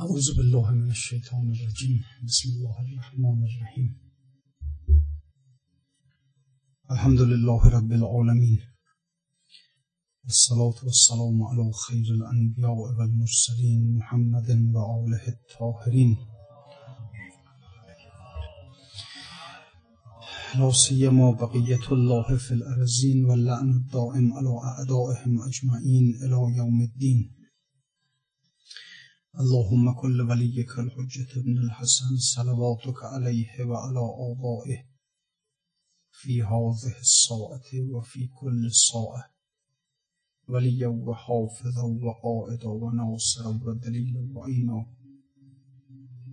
أعوذ بالله من الشيطان الرجيم. بسم الله الرحمن الرحيم. الحمد لله رب العالمين. والصلاة والسلام على خير الأنبياء والمرسلين محمد وآله الطاهرين. لا سيما بقية الله في الأرزين واللعن الدائم على أعدائهم أجمعين إلى يوم الدين. اللهم كل وليك الحجة ابن الحسن صلواتك عليه وعلى آبائه في هذه الساعة وفي كل ساعة وليا وحافظا وقائدا وناصرا ودليلا وعينا.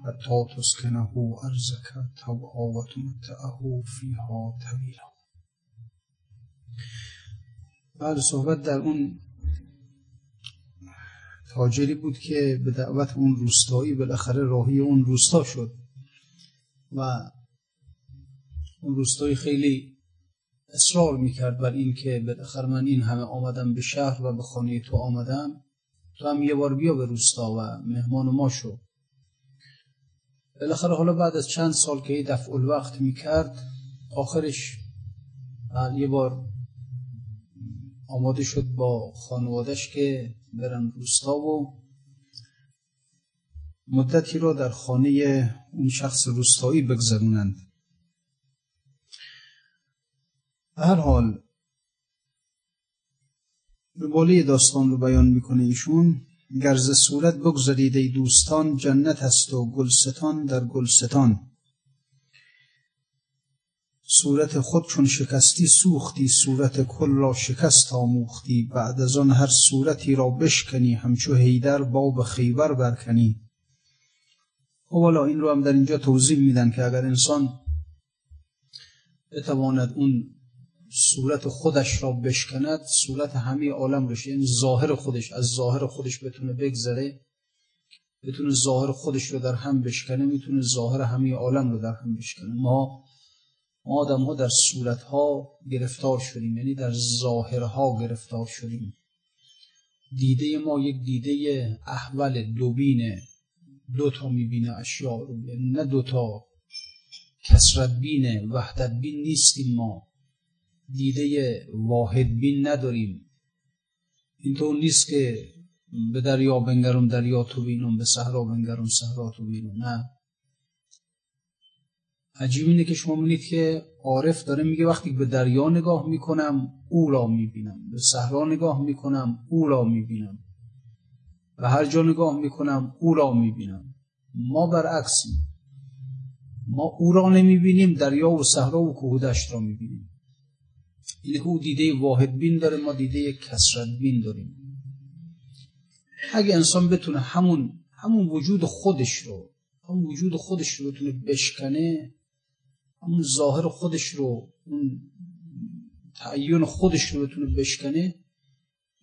حتى تسكنه أرزك توعا وتمتعه فيها طويلا بعد صحبت در اون تاجری بود که به دعوت اون روستایی بالاخره راهی اون روستا شد. و اون روستایی خیلی اصرار می‌کرد بر این که بالاخره من این همه آمدم به شهر و به خانه تو آمدم. تو هم یه بار بیا به روستا و مهمان ما شو. بالاخره حالا بعد از چند سال که دفع الوقت می‌کرد آخرش یه بار آماده شد با خانوادش که برن روستا و مدتی را در خانه اون شخص روستایی بگذرونند. هر حال بالی داستان رو بیان می‌کنه ایشون. گرز صورت بگذارید ای دوستان جنت هست و گلستان در گلستان. صورت خود چون شکستی سوختی صورت کل را شکست آموختی. بعد از آن هر صورتی را بشکنی همچو هیدر باب خیبر برکنی. خب حالا این رو هم در اینجا توضیح میدن که اگر انسان بتواند اون صورت خودش را بشکند صورت همه عالم رو یعنی ظاهر خودش از ظاهر خودش بتونه بگذره بتونه ظاهر خودش رو در هم بشکنه می‌تونه ظاهر همه عالم رو در هم بشکنه. ما ما آدم ها در صورت ها گرفتار شدیم یعنی در ظاهرها گرفتار شدیم. دیده ما یک دیده احول دوبینه دو تا می‌بینه اشیاء رو یعنی نه دو تا کسرت بینه وحدت بین نیستیم ما. دیده واحد بین نداریم. اینطور نیست که به دریا بنگرم دریا تو بینم به صحرا بنگرم صحرا تو بینم نه. عجیب اینه که شما می‌بینید که عارف داره میگه وقتی به دریا نگاه می‌کنم او را می‌بینم. به صحرا نگاه می‌کنم او را می‌بینم. و هر جا نگاه می‌کنم او را می‌بینم. ما برعکسیم. ما او را نمی‌بینیم دریا و صحرا و کوهدشت را می‌بینیم. اینه که او دیده واحد بین داره ما دیده کسرت بین داریم. اگه انسان بتونه همون همون وجود خودش رو همون وجود خودش رو بتونه بشکنه همون ظاهر خودش رو اون تعین خودش رو بتونه بشکنه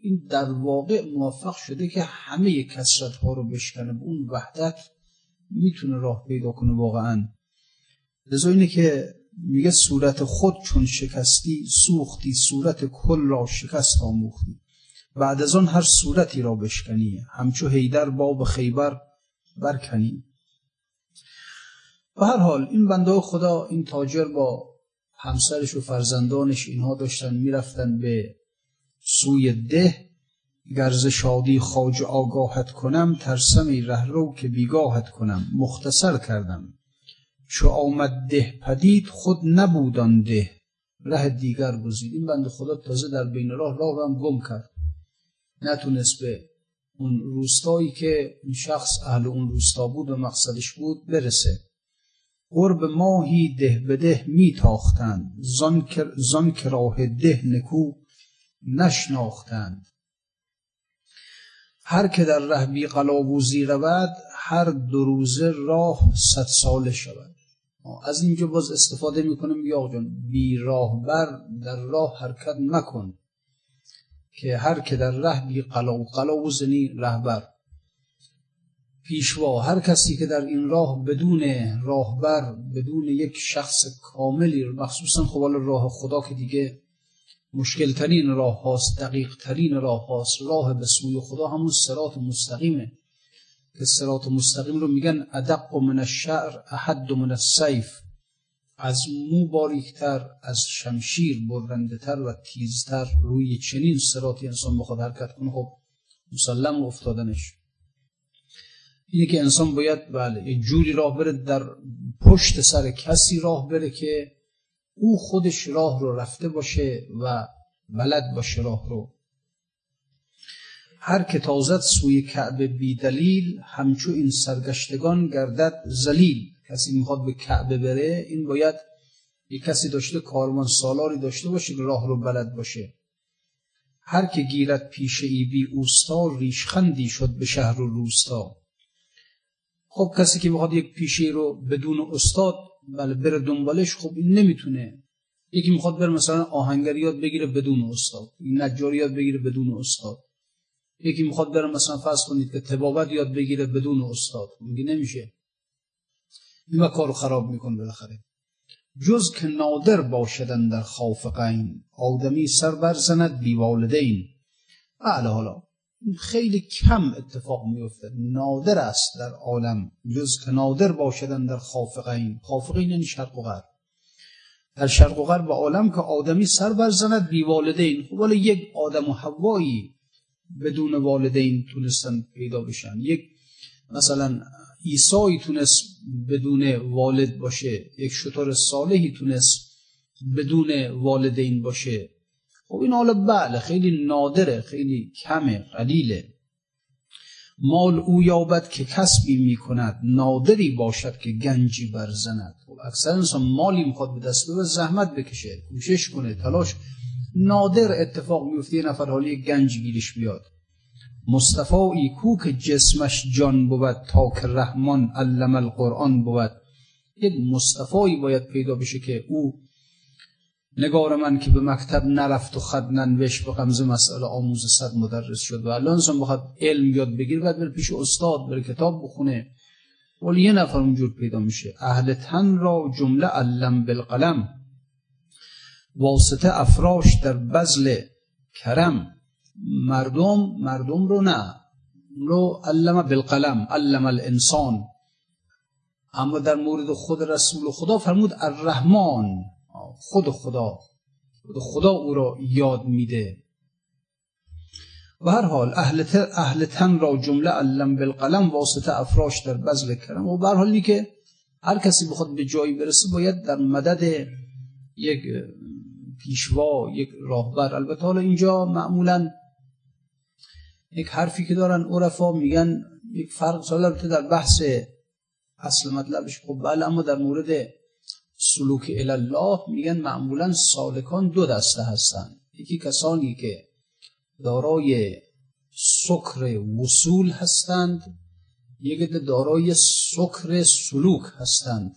این در واقع موفق شده که همه کسرت ها رو بشکنه. به اون وحدت می‌تونه راه پیدا کنه واقعا. لذا اینه که میگه صورت خود چون شکستی سوختی صورت کل را شکست آموختی. بعد از آن هر صورتی را بشکنی. همچو هیدر باب خیبر برکنی. و هر حال این بنده خدا این تاجر با همسرش و فرزندانش اینها داشتن می‌رفتن به سوی ده. گرز شادی خاج آگاهت کنم ترسمی رو که بیگاهت کنم. مختصر کردم. چو آمد ده پدید خود نبودان ده. ره دیگر گزید. این بند خدا تازه در بین راه راه هم گم کرد. نتونست به اون روستایی که این شخص اهل اون روستا بود و مقصدش بود برسه. قرب ماهی ده به ده می تاختند زان که راه ده نکو نشناختند. هر که در ره بی قلاووزی رود هر دو روزه راه صد ساله شود. از اینجا باز استفاده می‌کنم. یا جان بی راه بر در راه حرکت مکن که هر که در ره بی قلاو قلاوزنی رهبر. پیشوا. هر کسی که در این راه بدون راهبر بدون یک شخص کاملی مخصوصا خب راه خدا که دیگه مشکل ترین راه هاست دقیق ترین راه هاست راه به سوی خدا همون سرات مستقیمه. که سرات مستقیم رو میگن ادق من الشعر احد من السیف. از مو باریکتر از شمشیر برنده تر و تیزتر. روی چنین سراتی انسان بخواد حرکت کنه خب مسلم افتادنش. اینه که انسان باید بله یه جوری راه بره در پشت سر کسی راه بره که او خودش راه رو رفته باشه و بلد باشه راه رو. هر که تازد سوی کعبه بی دلیل همچو این سرگشتگان گردد زلیل کسی می‌خواد به کعبه بره این باید یک کسی داشته کارمان سالاری داشته باشه که راه رو بلد باشه. هر که گیرد پیشه ای بی اوستا ریشخندی شد به شهر و روستا. خب کسی که می‌خواد یک پیشه رو بدون استاد بله بره دنبالش خب این نمی‌تونه. یکی می‌خواد بره مثلا آهنگری یاد بگیره بدون استاد نجاری یاد بگیره بدون استاد. یکی می‌خواد بره مثلا فرض کنید که تبابت یاد بگیره بدون استاد. میگه نمیشه. این کارو خراب می‌کنه بالاخره. جز که نادر باشدن در خوف قین آدمی سر برزند بی والدین. بله حالا. خیلی کم اتفاق میفته نادر است در عالم. جز که نادر باشدن در خافقین. خافقین یعنی شرق و غرب. در شرق و غرب عالم که آدمی سر برزند بی والدین. خب ولی یک آدم و حوایی بدون والدین تونستن پیدا بشن. یک مثلا ایسایی تونست بدون والد باشه. یک شطور صالحی تونست بدون والدین باشه. خب این حالا بله خیلی نادره خیلی کمه قلیله. مال او یابد که کسبی می کند نادری باشد که گنجی برزند. خب اکثر انسان مالی می‌خواد به دست ببر زحمت بکشه کوشش کنه تلاش. نادر اتفاق میفته یه نفر حالی گنج گیرش بیاد. مصطفی کو که جسمش جان بود تا که رحمان علم القرآن بود. یک مصطفی باید پیدا بشه که او نگار من که به مکتب نرفت و خط ننوشت به غمزه مسئله آموز صد مدرس شد و الان انسان بخواد علم یاد بگیر باید بره پیش استاد بره کتاب بخونه. ولی یه نفر اونجور پیدا میشه. اهل تن را جمله علم بالقلم. واسطه افراش در بزل کرم. مردم مردم رو نه. رو علم بالقلم علم الانسان. اما در مورد خود رسول خدا فرمود الرحمن. خود خدا خود خدا او را یاد میده. و هر حال اهل, اهل تن را جمله علم بالقلم واسطه افراش در بزل کرم. و به هر حالی که هر کسی بخواد به جایی برسه باید در مدد یک پیشوا یک راهبر. البته حالا اینجا معمولا یک حرفی که دارن عرفا میگن یک فرق سال در بحث اصل مطلبش خب بله اما در مورد سلوک الله میگن معمولا سالکان دو دسته هستند یکی کسانی که دارای سکر وصول هستند یک دارای سکر سلوک هستند.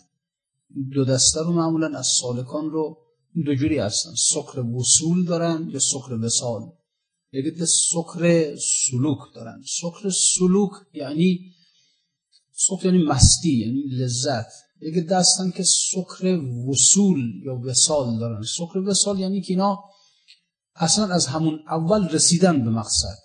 دو دسته رو معمولا از سالکان رو دو جوری هستن. سکر وصول دارن یا سکر وصال یک سکر سلوک دارن. سکر سلوک یعنی سکر یعنی مستی یعنی لذت. یک دستن که سکر وصول یا وصال دارن. سکر وصال یعنی که اینا اصلا از همون اول رسیدن به مقصد.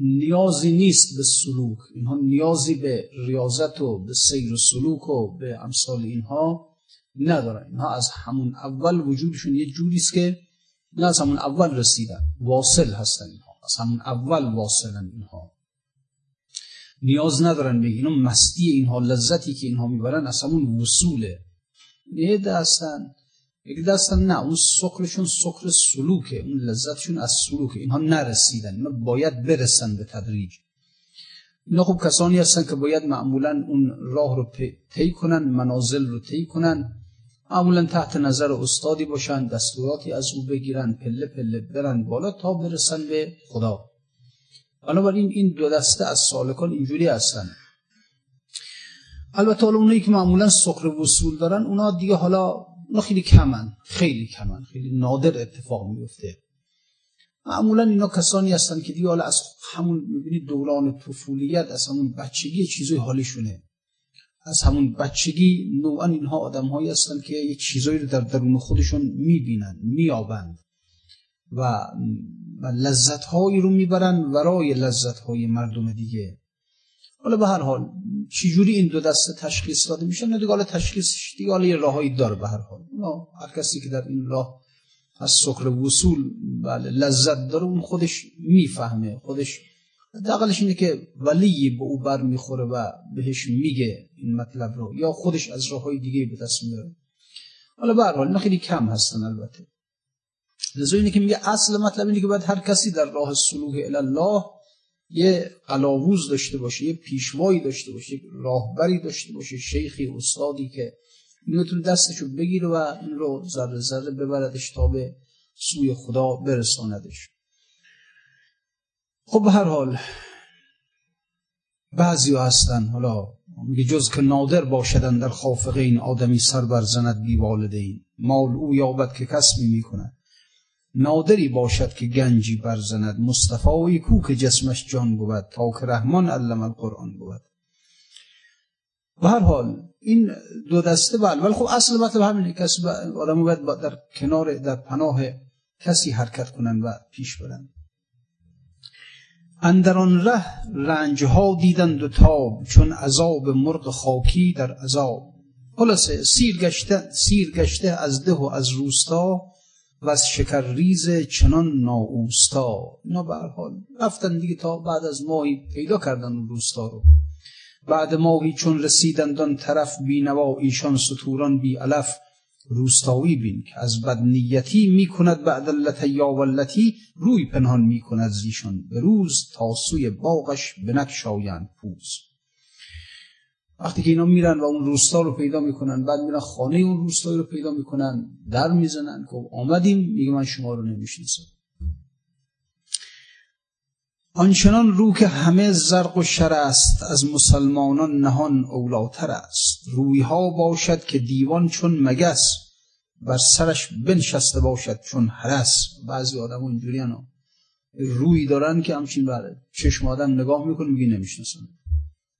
نیازی نیست به سلوک. اینها نیازی به ریاضت و به سیر و سلوک و به امثال اینها ندارن. اینها از همون اول وجودشون یه جوری است که نه از همون اول رسیدن. واصل هستن اینها. از همون اول واصلن اینها. نیاز ندارن به اینا مستی اینها لذتی که اینها می‌برن از همون وصوله. یه دستن یک دستن نه اون سکرشون سکر سلوکه اون لذتشون از سلوکه. اینها نرسیدن اینا باید برسن به تدریج. اینا خوب کسانی هستن که باید معمولا اون راه رو طی کنن منازل رو طی کنن. معمولا تحت نظر استادی باشن دستوراتی از او بگیرن پله پله برن بالا تا برسن به خدا. بنابراین این دو دسته از سالکان اینجوری هستن. البته حالا اونایی که معمولا سخر وصول دارن اونا دیگه حالا اونا خیلی کمن خیلی کمن خیلی نادر اتفاق میفته معمولا اینا کسانی هستن که دیگه حالا از همون می‌بینید دوران طفولیت از همون بچگی چیزای حالیشونه. از همون بچگی نوعا اینها آدم هستن که یک چیزایی رو در درون خودشون می‌بینن میابند و لذت هایی رو می‌برن ورای لذت های مردم دیگه. حالا به هر حال چجوری این دو دسته تشخیص داده میشه؟ نه دیگه تشخیص دیگه حالا یه راهایی داره به هر حال. هر کسی که در این راه از سکر وصول بله لذت داره اون خودش می‌فهمه. خودش دقلش اینه که ولی به او بر می‌خوره و بهش میگه این مطلب رو یا خودش از راه های دیگه به دست میاره حالا به حال خیلی کم هستن البته. لذا اینه که میگه اصل مطلب اینه که باید هر کسی در راه سلوک الله یه قلاووز داشته باشه یه پیشوایی داشته باشه یه راهبری داشته باشه شیخی استادی که این دستش دستشو بگیره و این رو ذره ذره ببردش تا به سوی خدا برساندش. خب به هر حال بعضی هستن حالا میگه جز که نادر باشدن در خافقه این آدمی سر برزند بی والدین. مال او یابد که کسبی می‌کند. نادری باشد که گنجی برزند. مصطفی کو که جسمش جان بود تا که رحمان علم القرآن بود. به هر حال این دو دسته بله ولی خب اصل مطلب همینه. کسی آدم باید در کنار در پناه کسی حرکت کنن و پیش برن. اندران ره رنجها دیدند و تاب چون عذاب مرغ خاکی در عذاب. خلاصه سیر گشته, سیر گشته از ده و از روستا و از شکر ریز چنان ناوستا اینا به حال رفتن دیگه تا بعد از ماهی پیدا کردن اون روستا رو. بعد ماهی چون رسیدند آن طرف بینوا ایشان ستوران بی علف روستایی بین که از بدنیتی می کند بعد یا والتی روی پنهان می کند زیشان به روز تا سوی باغش بنکشایند پوز. وقتی که اینا میرن و اون روستا رو پیدا می‌کنن بعد میرن خانه اون روستایی رو پیدا می‌کنن در می‌زنن. که آمدیم میگه من شما رو نمی‌شناسم. آنچنان رو که همه زرق و شر است از مسلمانان نهان اولاتر است. رویها باشد که دیوان چون مگس بر سرش بنشسته باشد چون حرس بعضی آدم اینجوری ها روی دارن که همچین بله چشم آدم نگاه می‌کنه میگه نمی‌شناسم.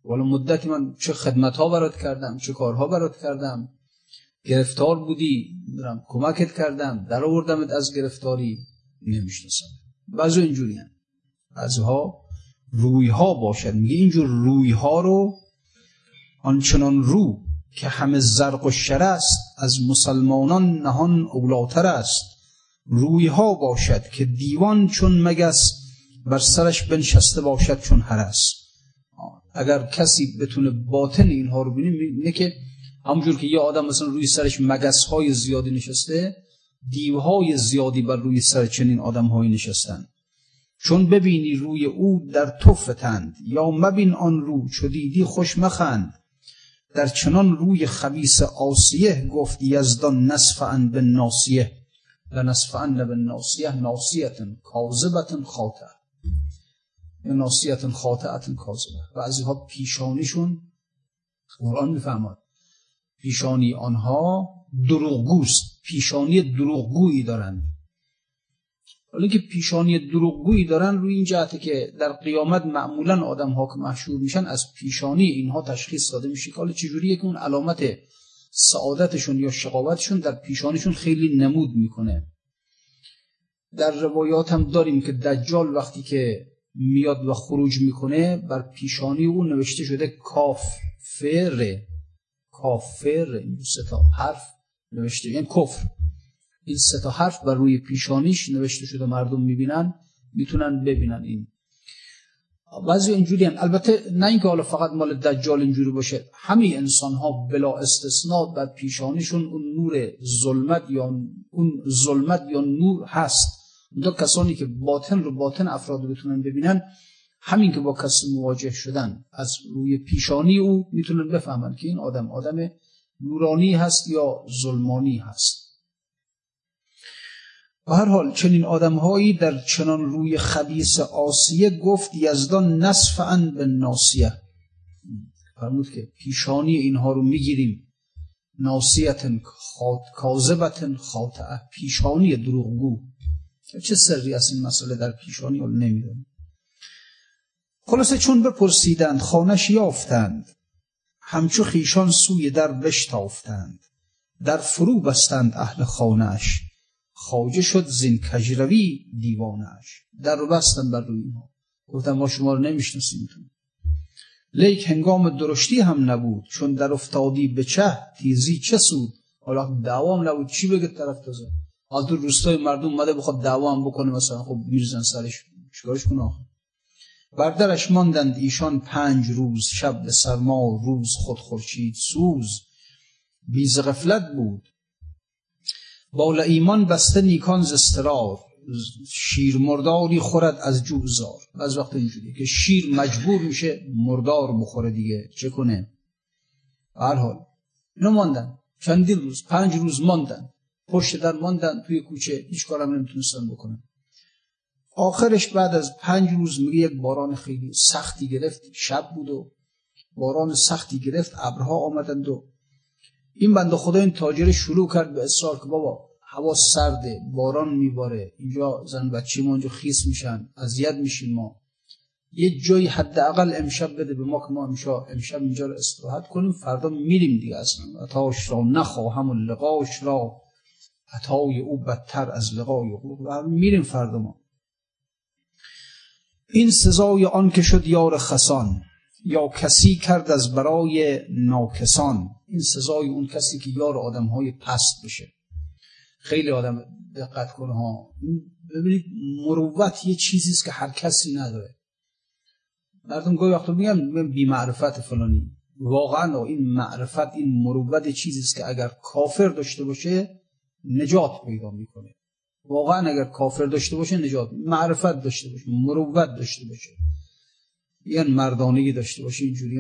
والا مدتی من چه خدمت ها برات کردم چه کارها برات کردم. گرفتار بودی برم کمکت کردم در آوردمت از گرفتاری. نمی‌شناسم. بعضی اینجوری هم ها روی ها باشد میگه اینجور روی ها رو آنچنان رو که همه زرق و شر است از مسلمانان نهان اولاتر است. روی ها باشد که دیوان چون مگس بر سرش بنشسته باشد چون هرس اگر کسی بتونه باطن اینها رو بینیم اینه که همونجور که یه آدم مثلا روی سرش مگس های زیادی نشسته دیوهای زیادی بر روی سر چنین آدم های نشستن. چون ببینی روی او در تو فتند یا مبین آن رو چو دیدی خوش مخند. در چنان روی خبیس آسیه گفت یزدان نصفعن به ناسیه لنصفعن به ناسیه ناسیتن کاذبتن خاطع یا ناسیتن خاطعتن کاذبه. بعضی ها پیشانیشون قرآن می‌فهمد پیشانی آنها دروغگوست. پیشانی دروغگویی دارند حالا که پیشانی دروغگویی دارن روی این جهته که در قیامت معمولا آدم ها که محشور میشن از پیشانی اینها تشخیص داده میشه که حالا چجوریه که اون علامت سعادتشون یا شقاوتشون در پیشانیشون خیلی نمود می‌کنه. در روایات هم داریم که دجال وقتی که میاد و خروج می‌کنه بر پیشانی او نوشته شده کافر کافر این سه تا حرف نوشته یعنی کفر. این سه تا حرف بر روی پیشانیش نوشته شده مردم می‌بینن می‌تونن ببینن این. بعضی اینجوری هم. البته نه اینکه حالا فقط مال دجال اینجوری باشه همه انسان ها بلا استثناء بر پیشانیشون اون نور ظلمت یا اون ظلمت یا نور هست. دو کسانی که باطن رو باطن افراد بتونن ببینن همین که با کسی مواجه شدن از روی پیشانی او می‌تونن بفهمن که این آدم آدم نورانی هست یا ظلمانی هست. و هر حال چنین آدمهایی در چنان روی خبیس آسیه گفت یزدان نصف ان به ناسیه فرمود که پیشانی اینها رو می‌گیریم. ناسیتن کاذبتن خاطعه پیشانی دروغگو. چه سری از این مسئله در پیشانی رو نمی‌دونم. خلاصه چون بپرسیدند خانش یافتند. همچو خیشان سوی در بشتافتند. در فرو بستند اهل خانهش خواجه شد زین کجروی دیوانش در رو بستن بر روی اینها گفتم ما شما رو نمی‌شناسیم لیک هنگام درشتی هم نبود. چون در افتادی به چه تیزی چه سود؟ حالا دعوام نبود. چی بگه طرف تازه حال تو روستای مردم مده بخواد دعوام بکنه مثلا خب میرزن سرش. چیکارش کنه آخه؟ بر درش ماندند ایشان پنج روز شب به سرما روز خود خورشید سوز. بیز غفلت بود. بالا ایمان بسته نیکان ز استرار شیر مرداری خورد از جوزار از وقت اینجوری که شیر مجبور میشه مردار بخوره دیگه. چه کنه؟ هر حال. ماندن. چندین روز؟ پنج روز ماندن. پشت در ماندن توی کوچه هیچ کارم نمی‌تونستن بکنن آخرش بعد از پنج روز میگه یک باران خیلی سختی گرفت شب بود و باران سختی گرفت ابرها آمدند و این بنده خدا این تاجر شروع کرد به اصرار که بابا هوا سرده باران میباره. اینجا زن بچه ما اینجا خیس میشن اذیت میشیم ما. یه جایی حداقل امشب بده به ما که ما امشب, امشب اینجا رو استراحت کنیم فردا میریم دیگه اصلا. عطاش را نخواهم و لقاش را عطای او بدتر از لقای او. میریم فردا ما. این سزای آن که شد یار خسان یا کسی کرد از برای ناکسان. این سزای اون کسی که یار آدم های پست بشه. خیلی آدم دقت کنه ها. ببینید مروت یه چیزی است که هر کسی نداره. مردم گاهی وقتا میگن بی معرفت فلانی. واقعا این معرفت این مروت چیزی است که اگر کافر داشته باشه نجات پیدا می‌کنه. واقعا اگر کافر داشته باشه نجات معرفت داشته باشه مروت داشته باشه. یعنی مردانگی داشته باشه اینجوری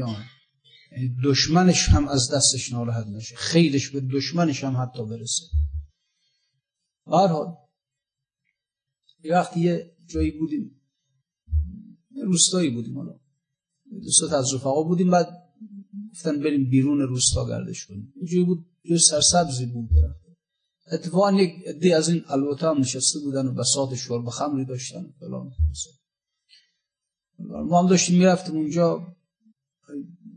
یعنی دشمنش هم از دستش ناراحت نشه. خیلیش به دشمنش هم حتی برسه. هر حال یه وقتی یه جایی بودیم. روستایی بودیم حالا. دوستات از رفقا بودیم بعد گفتن بریم بیرون روستا گردش کنیم. یه جایی بود یه سرسبزی بود. اتفاقا یک عده از این البته هم نشسته بودن و بساط شرب خمری داشتن فلان. ما هم داشتیم می‌رفتیم اونجا.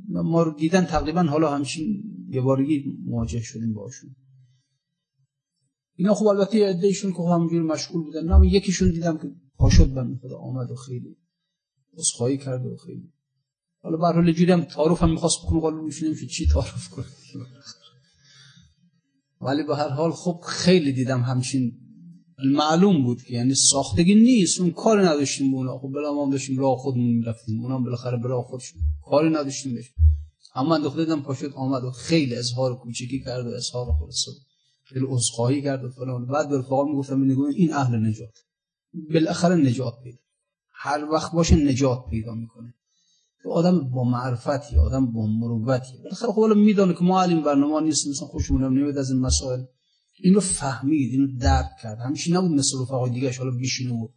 ما رو دیدن تقریبا حالا همچین یه بارگی مواجه شدیم باشون اینا خب البته عدهشون که خب همونجوری مشغول بودن. نه یکیشون دیدم که پاشد بند خدا آمد و خیلی اصخایی کرد و خیلی. حالا به حال جوری هم تعارف هم می‌خواست بکنه قالب نمیشه چی تعارف کنه. ولی به هر حال خب خیلی دیدم همچین معلوم بود که یعنی ساختگی نیست. اون کاری نداشتیم به اونا. خب بلا ما داشتیم راه خودمون می‌رفتیم. اونا بالاخره بلا خودشون کاری نداشتیم بشیم اما من دیدم پاشد آمد و خیلی اظهار کوچکی کرد و اظهار خلاصه خیلی عذرخواهی کرد و فلان. بعد به رفقا می‌گفتم این اهل نجات. بالاخره نجات پیدا. هر وقت باشه نجات پیدا می‌کنه. آدم با معرفتی آدم با مروتی. بالاخره خب حالا می‌دونه که ما علیم برنامه نیست مثلا خوشمون نمیاد از این مسائل. این رو فهمید این رو درک کرد. همیشه نبود مثل رفقای دیگه حالا بیشینه و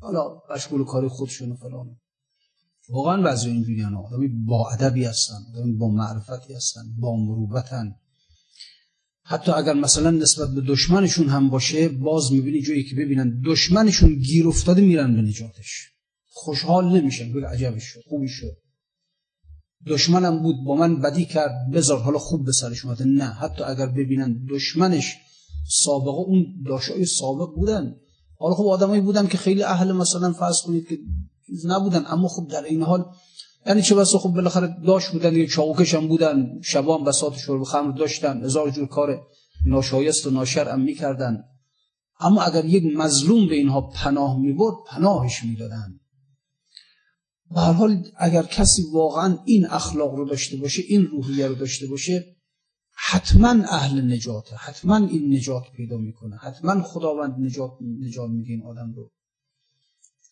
حالا مشغول کاری خودشون فلان. واقعا بعضی اینجوری آدمی با ادبی هستن آدمی با معرفتی هستن با مروتن. حتی اگر مثلا نسبت به دشمنشون هم باشه باز می‌بینی جایی که ببینن دشمنشون گیر افتاده میرن به نجاتش. خوشحال نمیشن بگه عجبش شد خوبی شد. دشمنم بود با من بدی کرد بذار حالا خوب به سرش اومده. نه حتی اگر ببینن دشمنش سابقه اون داشای سابق بودن. حالا خب آدمایی بودن که خیلی اهل مثلا فرض کنید که نبودن اما خب در این حال یعنی چه بسا خب بالاخره داشت بودن یه چاوکش هم بودن شبان بساط شرب خمر داشتن هزار جور کار ناشایست و ناشرم می‌کردن. اما اگر یک مظلوم به اینها پناه می‌برد پناهش می‌دادن. به هر حال اگر کسی واقعا این اخلاق رو داشته باشه این روحیه رو داشته باشه حتما اهل نجاته حتما این نجات پیدا می‌کنه حتما خداوند نجات نجات میده این آدم رو.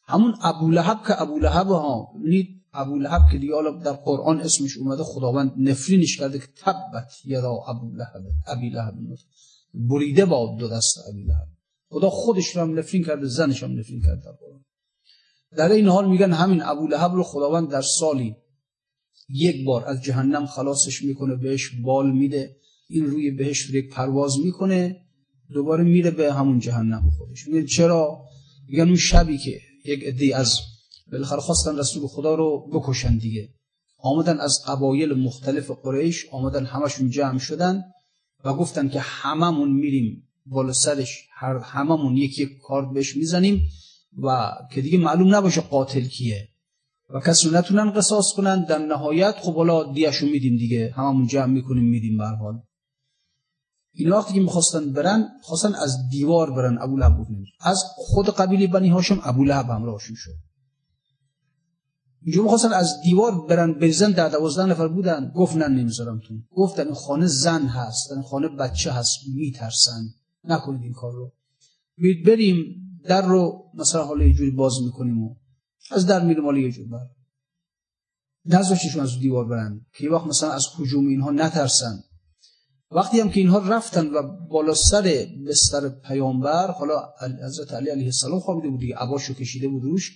همون ابو لهب که ابو لهب ها ببینید ابو لهب که دیگه در قرآن اسمش اومده خداوند نفرینش کرده که تبت یدا ابو لهب ابی لهب بریده با دو دست ابی لهب خدا خودش رو هم نفرین کرده زنش هم نفرین کرده در قرآن. در این حال میگن همین ابو لهب رو خداوند در سالی یک بار از جهنم خلاصش می‌کنه بهش بال میده این روی بهش یک پرواز می‌کنه دوباره میره به همون جهنم خودش. میگن چرا؟ میگن اون شبی که یک عدی از بالاخره خواستن رسول خدا رو بکشن دیگه. آمدن از قبایل مختلف قریش آمدن همشون جمع شدن و گفتن که هممون میریم بالا سرش هممون یک یک کارت بهش می‌زنیم. و که دیگه معلوم نباشه قاتل کیه. و کسی رو نتونن قصاص کنن در نهایت خب حالا دیشو میدیم دیگه هممون جمع می‌کنیم میدیم به حال. این وقتی که می‌خواستن برن خواستن از دیوار برن ابو لهب از خود قبیله بنی هاشم ابو لهب همراهشون شد. اینجا می‌خواستن از دیوار برن بریزن در دوازده نفر بودن گفت نه نمیذارمتون گفتن این خانه زن هست این خانه بچه هست میترسن. نکنید این کار رو. بریم. در رو مثلا حالا یه جوری باز می‌کنیم و از در میریم حالا یه جور بر. نذاشتشون از دیوار برن که یه وقت مثلا از حجوم اینها نترسن. وقتی هم که اینها رفتن و بالا سر بستر پیامبر حالا حضرت علی علیه السلام خوابیده بود دیگه عباشو کشیده بود روش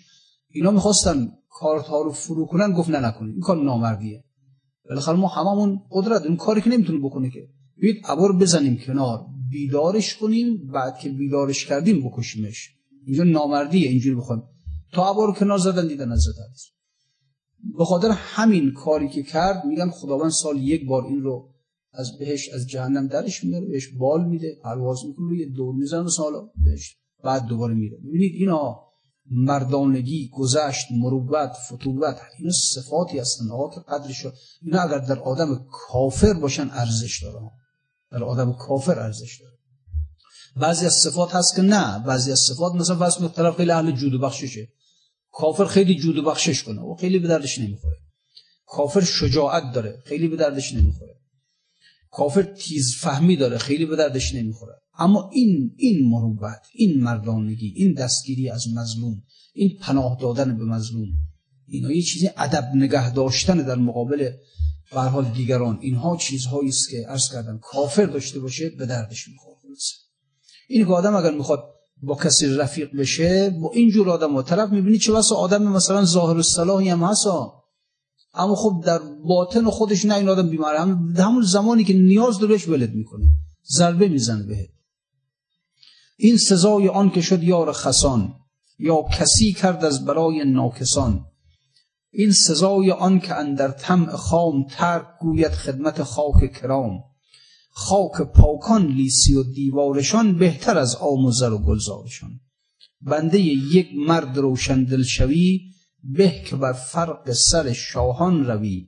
اینا می‌خواستن کارت ها رو فرو کنن گفت نه نکنید این کار نامردیه. بالاخره ما هممون قدرت این کاری که نمی‌تونه بکنه که بیاید عبا بزنیم کنار بیدارش کنیم بعد که بیدارش کردیم بکشیمش. اینجا نامردیه اینجوری بخوایم تا عبا رو کنار زدن دیدن از علی به همین کاری که کرد میگن خداوند سال یک بار این رو از بهش از جهنم درش میاره بهش بال میده پرواز می‌کنه یه دور می‌زنه سالا بهش بعد دوباره میره. ببینید اینا مردانگی گذشت مروت فتوت اینا صفاتی هستن آقا که قدرش اینا اگر در آدم کافر باشن ارزش داره در آدم کافر ارزش داره بعضی از صفات هست که نه بعضی از صفات مثلا واسه طرف خیلی اهل جود و بخششه. کافر خیلی جود و بخشش کنه و خیلی به دردش نمی‌خوره. کافر شجاعت داره خیلی به دردش نمی‌خوره. کافر تیز فهمی داره خیلی به دردش نمی‌خوره. اما این این مروت این مردانگی این دستگیری از مظلوم این پناه دادن به مظلوم اینا یه چیزی ادب نگه داشتن در مقابل به حال دیگران. اینها چیزهایی است که عرض کردم کافر داشته باشه به دردش می‌خوره. این که آدم اگر می‌خواد با کسی رفیق بشه با اینجور آدم و طرف می‌بینی چه واسه آدم مثلا ظاهر الصلاحی هم هست اما خب در باطن خودش نه این آدم بیماره هم همون زمانی که نیاز دارش ولد می‌کنه. ضربه می‌زنه بهت. این سزای آن که شد یار خسان یا کسی کرد از برای ناکسان. این سزای آن که اندر طمع خام ترک گوید خدمت خاک کرام. خاک پاکان لیسی و دیوارشان بهتر از آم و گلزارشان. بنده یک مرد روشن دل شوی به که بر فرق سر شاهان روی.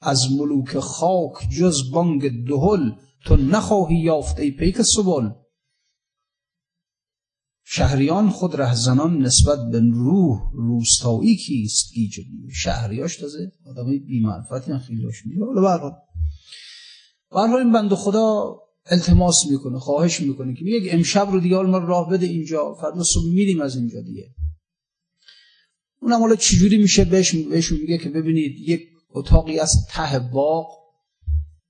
از ملوک خاک جز بانگ دهل تو نخواهی یافت ای پیک سبل. شهریان خود رهزنان نسبت به روح روستایی کیست؟ گیج شهریاش تازه آدم بیمعرفتی هم خیلی داشت برحال این بند خدا التماس می‌کنه خواهش می‌کنه که یک امشب رو دیگه ما راه بده اینجا فردا صبح میریم از اینجا دیگه. اونم حالا چجوری میشه؟ بهش بهشون میگه که ببینید یک اتاقی از ته باغ.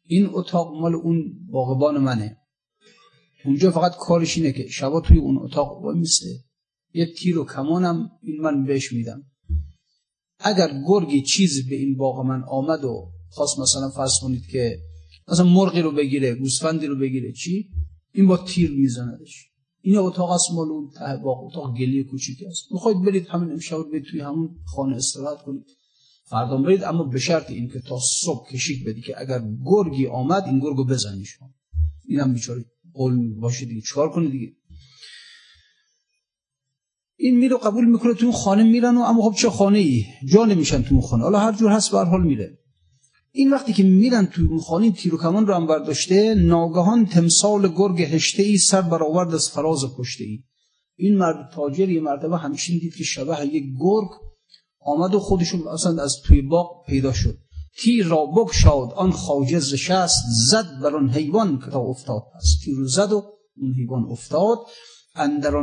این اتاق مال اون باغبان منه. اونجا فقط کارش اینه که شبا توی اون اتاق با میسته. یه تیر و کمانم این من بهش میدم. اگر گرگی چیزی به این باغ من آمد و خواست مثلا فرض کنید که مثلا مرغی رو بگیره گوسفندی رو بگیره چی؟ این با تیر میزندش. این اتاق است مال اون اتاق گلی کوچیکی است می‌خواید برید همین امشب برید توی همون خانه استراحت کنید. فردا برید اما به شرط این که تا صبح کشیک بدی که اگر گرگی آمد این گرگو بزنی شما اینم بیچاره قول باشه دیگه. چکار کنه دیگه؟ این میره قبول می‌کنه تو خانه میرن و اما خب چه خانه ای جا نمیشن تو اون خانه. حالا هر جور هست به حال میره. این وقتی که میرن تو اون خانه تیر و کمان رو هم برداشته ناگهان تمثال گرگ هشته ای سر برآورد از فراز پشته ای این مرد تاجر یه مرتبه همیشه دید که شبه یک گرگ آمد و خودشون اصلا از توی باغ پیدا شد. تیر را بگشاد آن خواجه شست زد بر آن حیوان که تا افتاد. پس تیر رو زد و اون حیوان افتاد. اندر.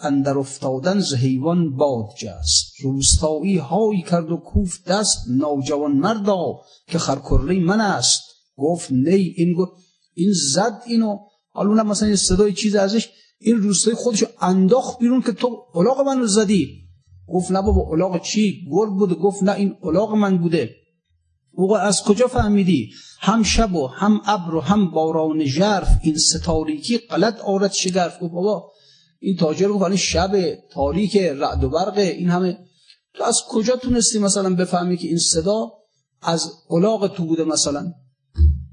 اندر افتادن ز حیوان باد جست. روستایی هایی کرد و کوف دست نوجوان مردا که خرکره من است. گفت نی این گفت این زد اینو. حالا مثلا یه صدای چیز ازش. این روستایی خودشو انداخت بیرون که تو الاغ من رو زدی. گفت نه بابا الاغ چی؟ گرد بوده. گفت نه این الاغ من بوده. او از کجا فهمیدی؟ هم شب و هم ابر و هم باران ژرف. این ستاریکی غلط آرد شگرف. گفت بابا این تاجر گفت شب تاریک رعد و برقه این همه تو از کجا تونستی مثلا بفهمی که این صدا از الاغ تو بوده مثلا؟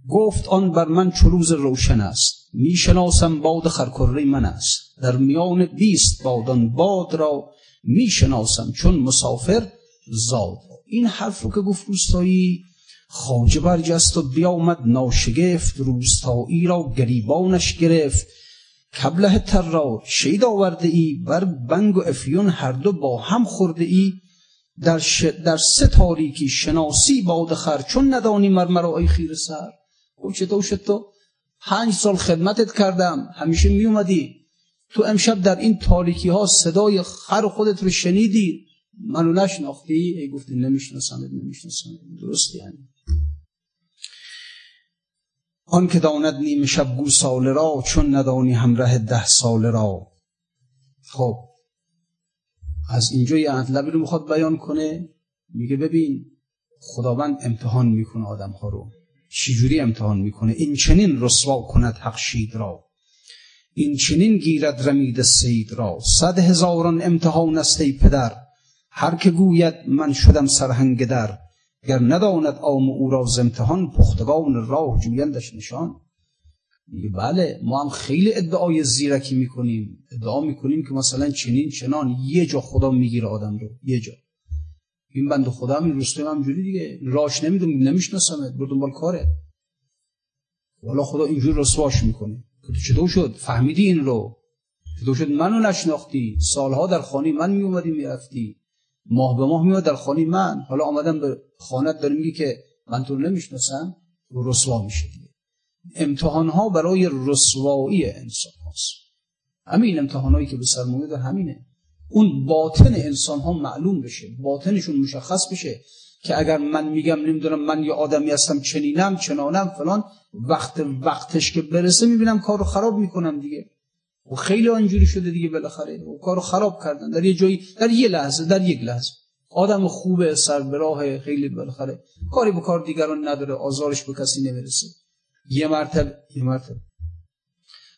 گفت آن بر من چروز روشن است. می‌شناسم باد خرکره من است. در میان بیست بادان باد را می‌شناسم چون مسافر زاد. این حرف رو که گفت روستایی خواجه برجست و بیامد ناشگفت روستایی را گریبانش گرفت. کبله تر را شید آورده ای بر بنگ و افیون هر دو با هم خورده ای در, ش... در سه تاریکی شناسی باد خر چون ندانی مرمرا ای خیر سر. او چطور شد تو؟ پنج سال خدمتت کردم همیشه می اومدی تو امشب در این تاریکی ها صدای خر خودت رو شنیدی؟ منو نشناختی؟ ای گفتی نمی‌شناسم نمی‌شناسم درستی یعنی آن که داند نیمه شب گو سال را چون ندانی همراه ده سال را. خب از اینجا یه مطلبی رو می‌خواد بیان کنه میگه ببین خداوند امتحان می‌کنه آدم ها رو. چجوری امتحان می‌کنه؟ این چنین رسوا کند حق شید را. این چنین گیرد رمید سید را. صد هزاران امتحان است ای پدر. هر که گوید من شدم سرهنگ در. گر نداند آم او را امتحان پختگان راه جویندش نشان. میگه بله ما هم خیلی ادعای زیرکی می‌کنیم. ادعا می‌کنیم که مثلا چنین چنان. یه جا خدا می‌گیره آدم رو. یه جا. این بند خدا هم این رستم هم جوری دیگه. راش نمی‌دونم نمیشناسمت. برو دنبال کاره والا خدا اینجور رسواش می‌کنه. که تو چطور شد؟ فهمیدی این رو؟ چطور شد؟ منو نشناختی. سالها در خانه من میومدی می‌رفتی. ماه به ماه میاد در خانه من. حالا آمدم به خانت داره میگه که من تو نمی‌شناسم. رسوا میشه امتحان ها برای رسوایی انسان هاست. همین امتحان هایی که به سر در همینه. اون باطن انسان ها معلوم بشه. باطنشون مشخص بشه که اگر من میگم نمی‌دونم من یه آدمی هستم چنینم چنانم فلان وقت وقتش که برسه می‌بینم کارو خراب می‌کنم دیگه. و خیلی اینجوری شده دیگه بالاخره. و کارو خراب کردن. در یه جایی در یه لحظه در یک لحظه. آدم خوبه سر به راه خیلی بالاخره. کاری به کار دیگران نداره آزارش به کسی نمی‌رسه. یه مرتبه یه مرتبه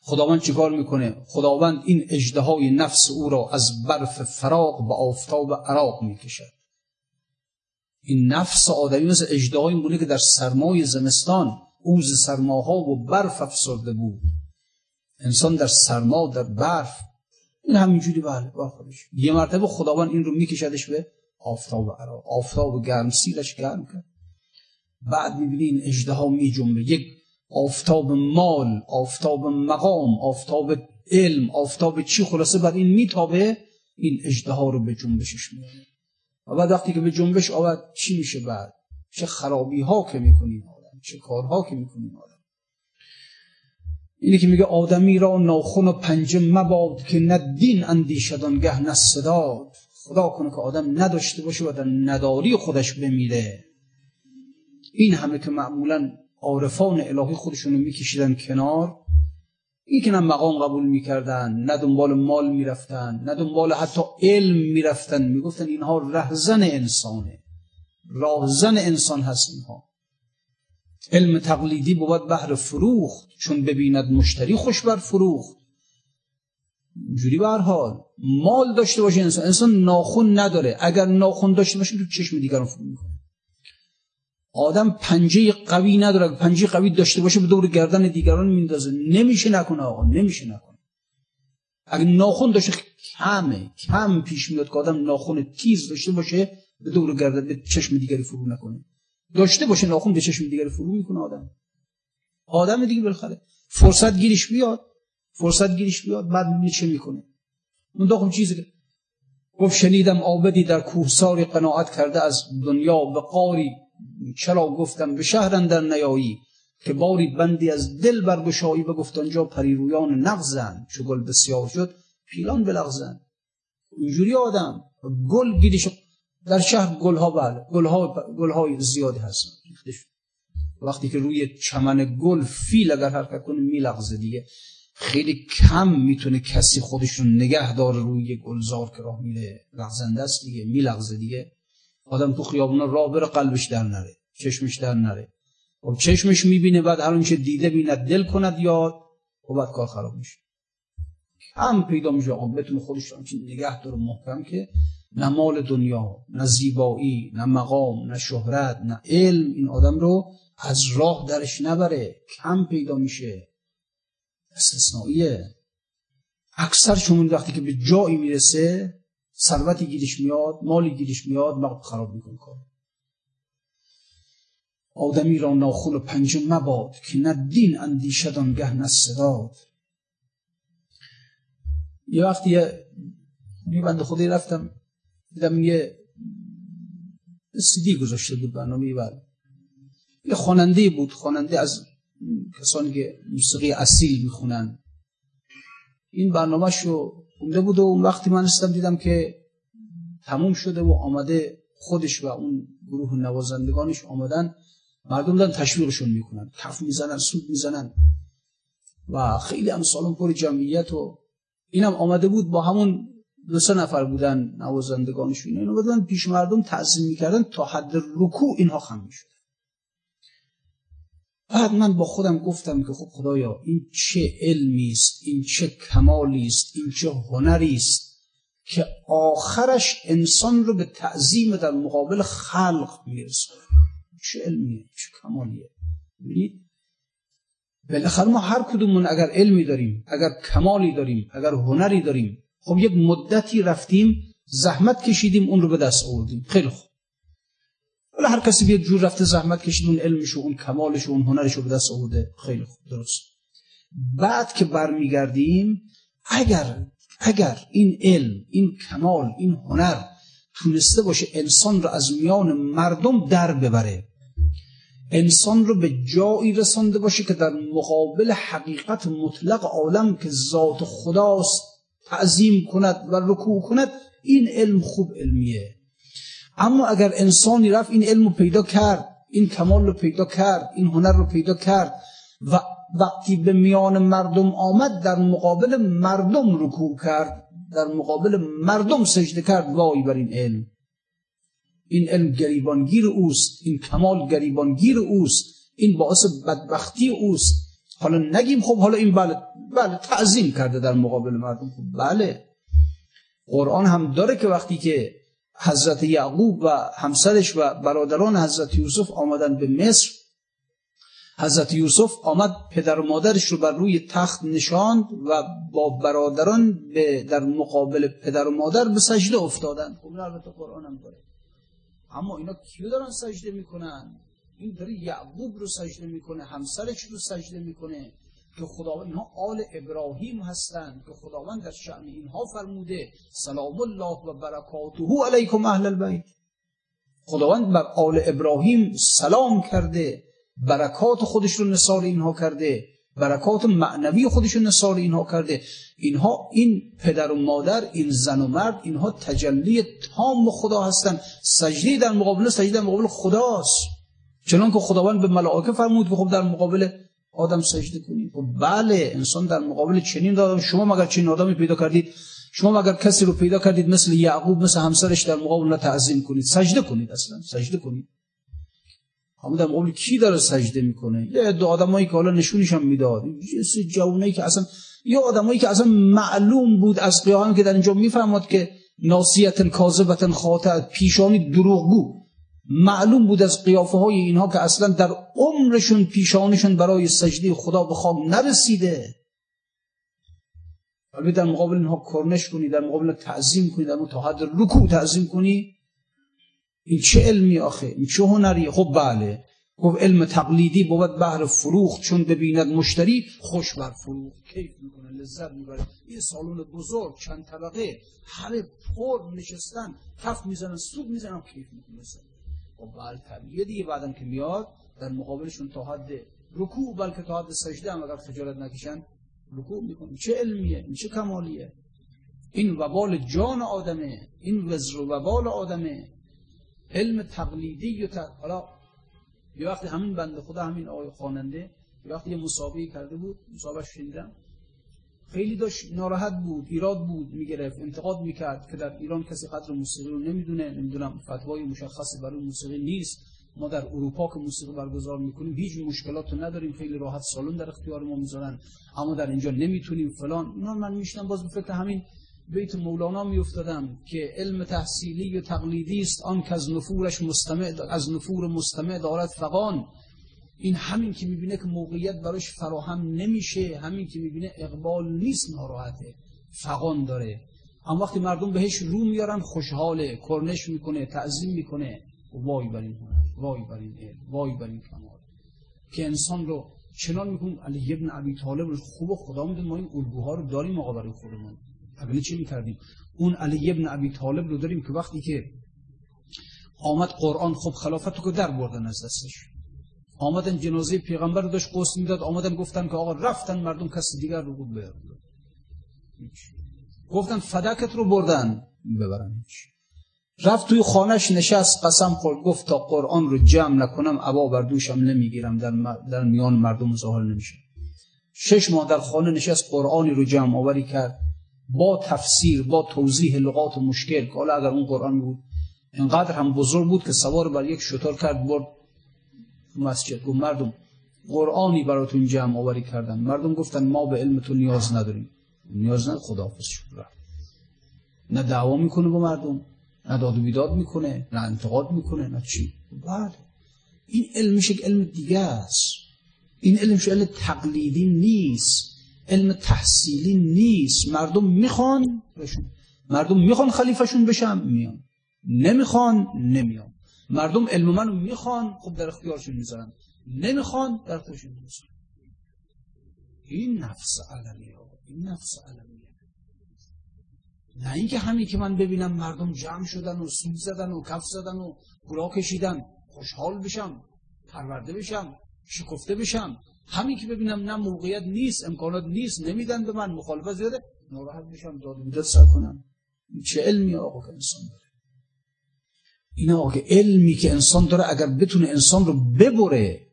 خداوند چیکار می‌کنه؟ خداوند این اجدهای نفس او را از برف فراق به آفتاب عراق می‌کشد. این نفس آدمی مثل اجدهای مونه که در سرمای زمستان اوز سرماها و برف افسرده بود. انسان در سرما در برف این همینجوری بله خودش. یه مرتبه خداوند این رو میکشدش به آفتاب عراق. آفتاب گرم سیلش گرم کرد. بعد می‌بینی این اجده ها می جنبه یک آفتاب مال آفتاب مقام آفتاب علم آفتاب چی خلاصه بعد این میتابه این اجده ها رو به جنبشش میاره و بعد وقتی که به جنبش آورد چی میشه بعد؟ چه خرابی ها که می‌کنین آدم چه کارها که می‌کنین آدم. اینی که میگه آدمی را ناخون و پنجه مباد که نه دین اندیشدان گه نه صداد خدا کنه که آدم نداشته باشه و در نداری خودش بمیره. این همه که معمولا عارفان الهی خودشونو میکشیدن کنار این که نه مقام قبول می‌کردن نه دنبال مال می‌رفتن نه دنبال حتی علم می‌رفتن. می‌گفتن اینها رهزن انسانه. راهزن انسان هست اینها. علم تقلیدی بود بهر فروخت چون ببیند مشتری خوش بر فروخت. جوری به حال مال داشته باشه انسان. انسان ناخون نداره. اگر ناخون داشته باشه تو چشم دیگران فرو می‌کنه. آدم پنجه قوی نداره. پنجه قوی داشته باشه به دور گردن دیگران میندازه. نمیشه نکنه آقا. نمیشه نکنه. اگر ناخون داشته کمه. کم پیش میاد که آدم ناخون تیز داشته باشه به دور گردن به چشم دیگری فرو نکنه. داشته باشه ناخون به چشم دیگری فرو می‌کنه آدم. آدم دیگه بالاخره. فرصت گیرش بیاد فرصت گیرش بیاد بعد می‌بینی چه می‌کنه. اون داخل چیزی که گفت شنیدم آبدی در کوهساری قناعت کرده از دنیا به قاری. چرا گفتم به شهرن در نیایی که باری بندی از دل برگشایی گفت آنجا پریرویان نغزن. چو گل بسیار شد پیلان بلغزن. اینجوری آدم گل گیرش در شهر گلها بله گلها گلهای زیادی هستن. وقتی که روی چمن گل فیل اگر حرکت کنه میلغزه دیگه. خیلی کم می‌تونه کسی خودش رو نگه داره روی گلزار که راه میره. لغزنده است دیگه میلغزه دیگه. آدم تو خیابونا راه بره قلبش در نره چشمش در نره. و خب چشمش می‌بینه بعد هر اونچه دیده بیند دل کند یاد و خب بعد کار خراب میشه. هم پیدا میشه. آقا بتونه خودش نگه داره محکم که نه مال دنیا نه زیبایی نه مقام نه شهرت نه علم. این آدم رو از راه درش نبره کم پیدا میشه. استثنائیه. اکثر شما وقتی که به جایی می‌رسه ثروتی گیرش میاد مالی گیرش میاد وقت خراب می‌کنه کار. آدمی را ناخون و پنجه مباد که نه دین اندیشد آنگه نه صداد. یه وقتی یه بنده خودی رفتم دیدم یه سیدی گذاشته بود برنامه بعد. یه خواننده بود خواننده از کسانی که موسیقی اصیل می‌خونن. این برنامه شو خونده بود و اون وقتی من رسیدم دیدم که تموم شده و آمده خودش و اون گروه نوازندگانش آمدن مردم دارن تشویقشون می‌کنن. کف می‌زنن سود می‌زنن و خیلی هم سالن پر جمعیت و اینم آمده بود با همون دو سه نفر بودن نوازندگانشون اینو بودن پیش مردم تعظیم می‌کردن تا حد رکوع اینها خم می‌شد. بعد من با خودم گفتم که خب خدایا این چه علمی است این چه کمالی است این چه هنری است که آخرش انسان رو به تعظیم در مقابل خلق میرسونه. چه علمیه چه کمالیه. ببینید بالاخره ما هر کدومون اگر علمی داریم اگر کمالی داریم اگر هنری داریم خب یک مدتی رفتیم زحمت کشیدیم اون رو به دست آوردیم. خیلی خوب. ولی هر کسی بیاد جور رفته زحمت کشید اون علمش و اون کمالش و اون هنرش رو به دست آورده. خیلی خوب درست. بعد که برمیگردیم اگر اگر این علم این کمال این هنر تونسته باشه انسان رو از میان مردم در ببره انسان رو به جایی رسانده باشه که در مقابل حقیقت مطلق عالم که ذات خداست تعظیم کند و رکوع کند این علم خوب علمیه. اما اگر انسانی رفت این علم رو پیدا کرد این کمال رو پیدا کرد این هنر رو پیدا کرد و وقتی به میان مردم آمد در مقابل مردم رکوع کرد در مقابل مردم سجده کرد وای بر این علم. این علم گریبانگیر اوست این کمال گریبانگیر اوست این باعث بدبختی اوست. حالا نگیم خب حالا این بله بله تعظیم کرده در مقابل مردم. خب بله. قرآن هم داره که وقتی که حضرت یعقوب و همسرش و برادران حضرت یوسف آمدن به مصر حضرت یوسف آمد پدر و مادرش رو بر روی تخت نشاند و با برادران به در مقابل پدر و مادر به سجده افتادن. خب البته قرآن هم داره. اما اینا کیو دارن سجده می‌کنن؟ این داره یعقوب رو سجده می‌کنه همسرش رو سجده می‌کنه. که خداوند اینها آل ابراهیم هستند که خداوند در شأن اینها فرموده سلام الله و برکاته علیکم اهل البیت. خداوند بر آل ابراهیم سلام کرده برکات خودش رو نثار اینها کرده برکات معنوی خودش رو نثار اینها کرده. اینها این پدر و مادر این زن و مرد اینها تجلی تام خدا هستند سجده در مقابل سجده در مقابل خداست. چنان که خداوند به ملائکه فرمود که خب در مقابل آدم سجده کنید. خب بله انسان در مقابل چنین آدم شما مگر چنین آدمی پیدا کردید؟ شما مگر کسی رو پیدا کردید مثل یعقوب مثل همسرش در مقابل تعظیم کنید؟ سجده کنید اصلا سجده کنید. اما در مقابل کی داره سجده می‌کنه؟ یه دو آدمایی که حالا نشونش هم می‌داد. یه جوونایی که اصلا یه آدمایی که اصلا معلوم بود از قیام که در اینجا می‌فهمد که ناسیت کاذبت خاطئ پیشانی دروغگو. معلوم بود از قیافه های اینها که اصلا در عمرشون پیشانشون برای سجده خدا به خواب نرسیده. ولی در مقابل اینها کرنش کنی در مقابل تعظیم کنی در مقابل حد رکوع تعظیم کنی این چه علمی آخه؟ این چه هنری؟ خب بله. گفت علم تقلیدی بود بهر فروخت چون ببیند مشتری خوش بر فروخت. کیف می‌کنه لذت می‌بره. یه سالون بزرگ چند طبقه همه پر نشستن کف می‌زنن سود می‌زنن کیف می‌کنه خب بله طبیعیه دیگه بعدم که میاد در مقابلشون تا حد رکوع بلکه تا حد سجده هم اگر خجالت نکشن رکوع می‌کنه چه علمیه؟ این چه کمالیه؟ این وبال جان آدمه. این وزر و وبال آدمه. علم تقلیدی و حالا یه وقتی همین بنده خدا همین آقای خواننده یه وقتی یه مسابقه کرده بود مسابقه شنیدم. خیلی داشت ناراحت بود ایراد بود می‌گرفت انتقاد می‌کرد که در ایران کسی قدر موسیقی رو نمی‌دونه نمی‌دونم فتوای مشخصی برای موسیقی نیست. ما در اروپا که موسیقی برگزار می‌کنیم هیچ مشکلات رو نداریم خیلی راحت سالن در اختیار ما می‌ذارن. اما در اینجا نمی‌تونیم فلان. اینا من میشنم باز به فکر همین بیت مولانا میافتادم که علم تحصیلی و تقلیدی است آن که از نفورش مستمع از نفور مستمع دارد فقان این همین که می‌بینه که موقعیت براش فراهم نمیشه همین که می‌بینه اقبال نیست ناراحته فقان داره. اما وقتی مردم بهش رو میارن خوشحاله کرنش می‌کنه تعظیم می‌کنه. وای بر این وای بر این وای بر این کمال. که انسان رو چنان می‌کنیم علی ابن ابی طالب رو خوب خدا میدون ما این الگوها رو داریم برای خودمون. اگه چی می‌کردیم؟ اون علی ابن ابی طالب رو داریم که وقتی که آمد قرآن خب خلافت رو در بردن از دستش. آمدن جنازه پیغمبر رو داشت قسط می‌داد. آمدن گفتن که آقا رفتن مردم کس دیگر رو بود گفتن فدکت رو بردن. ببرن. رفت توی خانهش نشست قسم خورد. گفت تا قرآن رو جمع نکنم عبا بر دوشم نمی‌گیرم. در, در میان مردم ظاهر نمیشه. شش ماه در خانه نشست قرآنی رو جمع آوری کرد. با تفسیر با توضیح لغات مشکل که حالا اگر اون قرآن بود اینقدر هم بزرگ بود که سوار بر یک شطور کرد برد. مسجد گفت مردم قرآنی براتون جمع آوری کردن مردم گفتن ما به علم تو نیاز نداریم. نیاز نداره خداحافظ شد نه دعوا می‌کنه با مردم نه داد و بیداد می‌کنه نه انتقاد می‌کنه نه چی. بله. این علمش یک علم دیگه است. این علمش علم تقلیدی نیست علم تحصیلی نیست. مردم می‌خوان بشون مردم می‌خوان خلیفشون بشم میان. نمی‌خوان نمیان. مردم علم منو می‌خوان خب در اختیارشون می‌ذارن. نمی‌خوان در اختیارشون می‌ذارن. این نفس علمیه این نفس علمیه نه اینکه همین که من ببینم مردم جمع شدن و سود زدن و کف زدن و گلا کشیدن خوشحال بشم پرورده بشم شکفته بشم. همین که ببینم نه موقعیت نیست امکانات نیست نمیدن به من مخالفت زیاده ناراحت بشم داد و سر کنم. چه علمی آقا که انسان داره؟ اینا آقا علمی که انسان داره اگر بتونه انسان رو ببره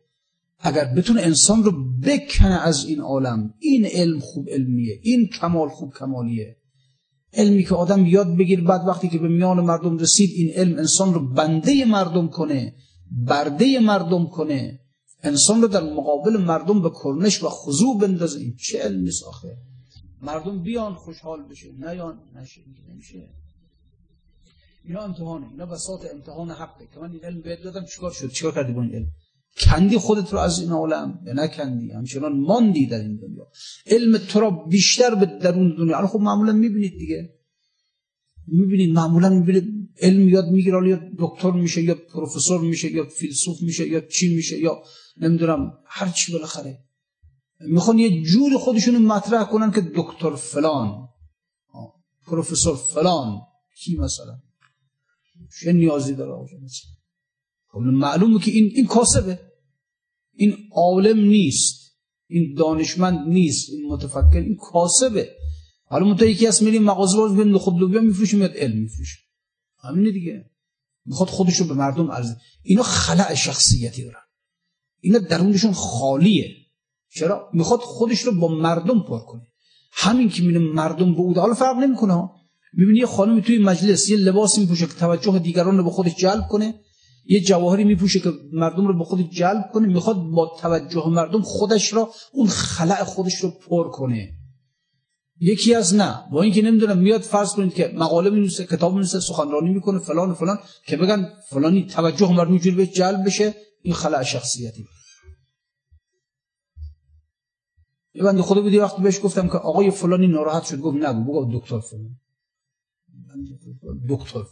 اگر بتونه انسان رو بکنه از این عالم این علم خوب علمیه این کمال خوب کمالیه. علمی که آدم یاد بگیر بعد وقتی که به میان مردم رسید این علم انسان رو بنده مردم کنه برده مردم کنه. انسان رو در مقابل مردم به کرنش و خضوع بندازه. این چه علمی آخه؟ مردم بیان خوشحال بشه نیان نشه نمیشه. اینا امتحانه. اینا بساط امتحان حقه که من این علم بهت دادم چیکار شد؟ چیکار کردی با این علم؟ کندی خودت رو از این عالم یا نکندی؟ همچنان ماندی در این دنیا. علم تو را بیشتر به درون دنیا. خب معمولا می‌بینید دیگه. می‌بینید معمولا می‌بینید علم یاد می‌گیره. یا دکتر میشه یا پروفسور میشه یا فیلسوف میشه یا چی میشه یا نمی‌دونم هر چی بالاخره. می‌خوان یه جور خودشون مطرح کنن که دکتر فلان پروفسور فلان کی مثلا؟ چه نیازی داره آقا خب معلومه که این این کاسبه. این عالم نیست. این دانشمند نیست. این متفکر این کاسبه. حالا منتها یکی از میریم مغازه باز ببین خود لوبیا میفروشه میاد علم میفروشه همین دیگه. می‌خواد خودش رو به مردم عرضه. اینا خلع شخصیتی دارن. اینا درونشون خالیه. چرا؟ می‌خواد خودش رو با مردم پر کنه. همین که میره مردم به حالا فرق نمی‌کنه می‌بینی یه خانمی توی مجلس یه لباسی میپوشه که توجه دیگران رو به خودش جلب کنه یه جواهری میپوشه که مردم رو به خود جلب کنه می‌خواد با توجه مردم خودش را اون خلع خودش رو پر کنه. یکی از نه با اینکه نمی‌دونم میاد فرض کنید که مقاله می‌نویسه کتاب می‌نویسه سخنرانی می‌کنه فلان و فلان که بگن فلانی توجه مردم جوری به جلب بشه این خلع شخصیتی. یه بنده خدا بودی وقتی بهش گفتم که آقای فلانی ناراحت شد گفت نگو بگو دکتر فلان. دکتر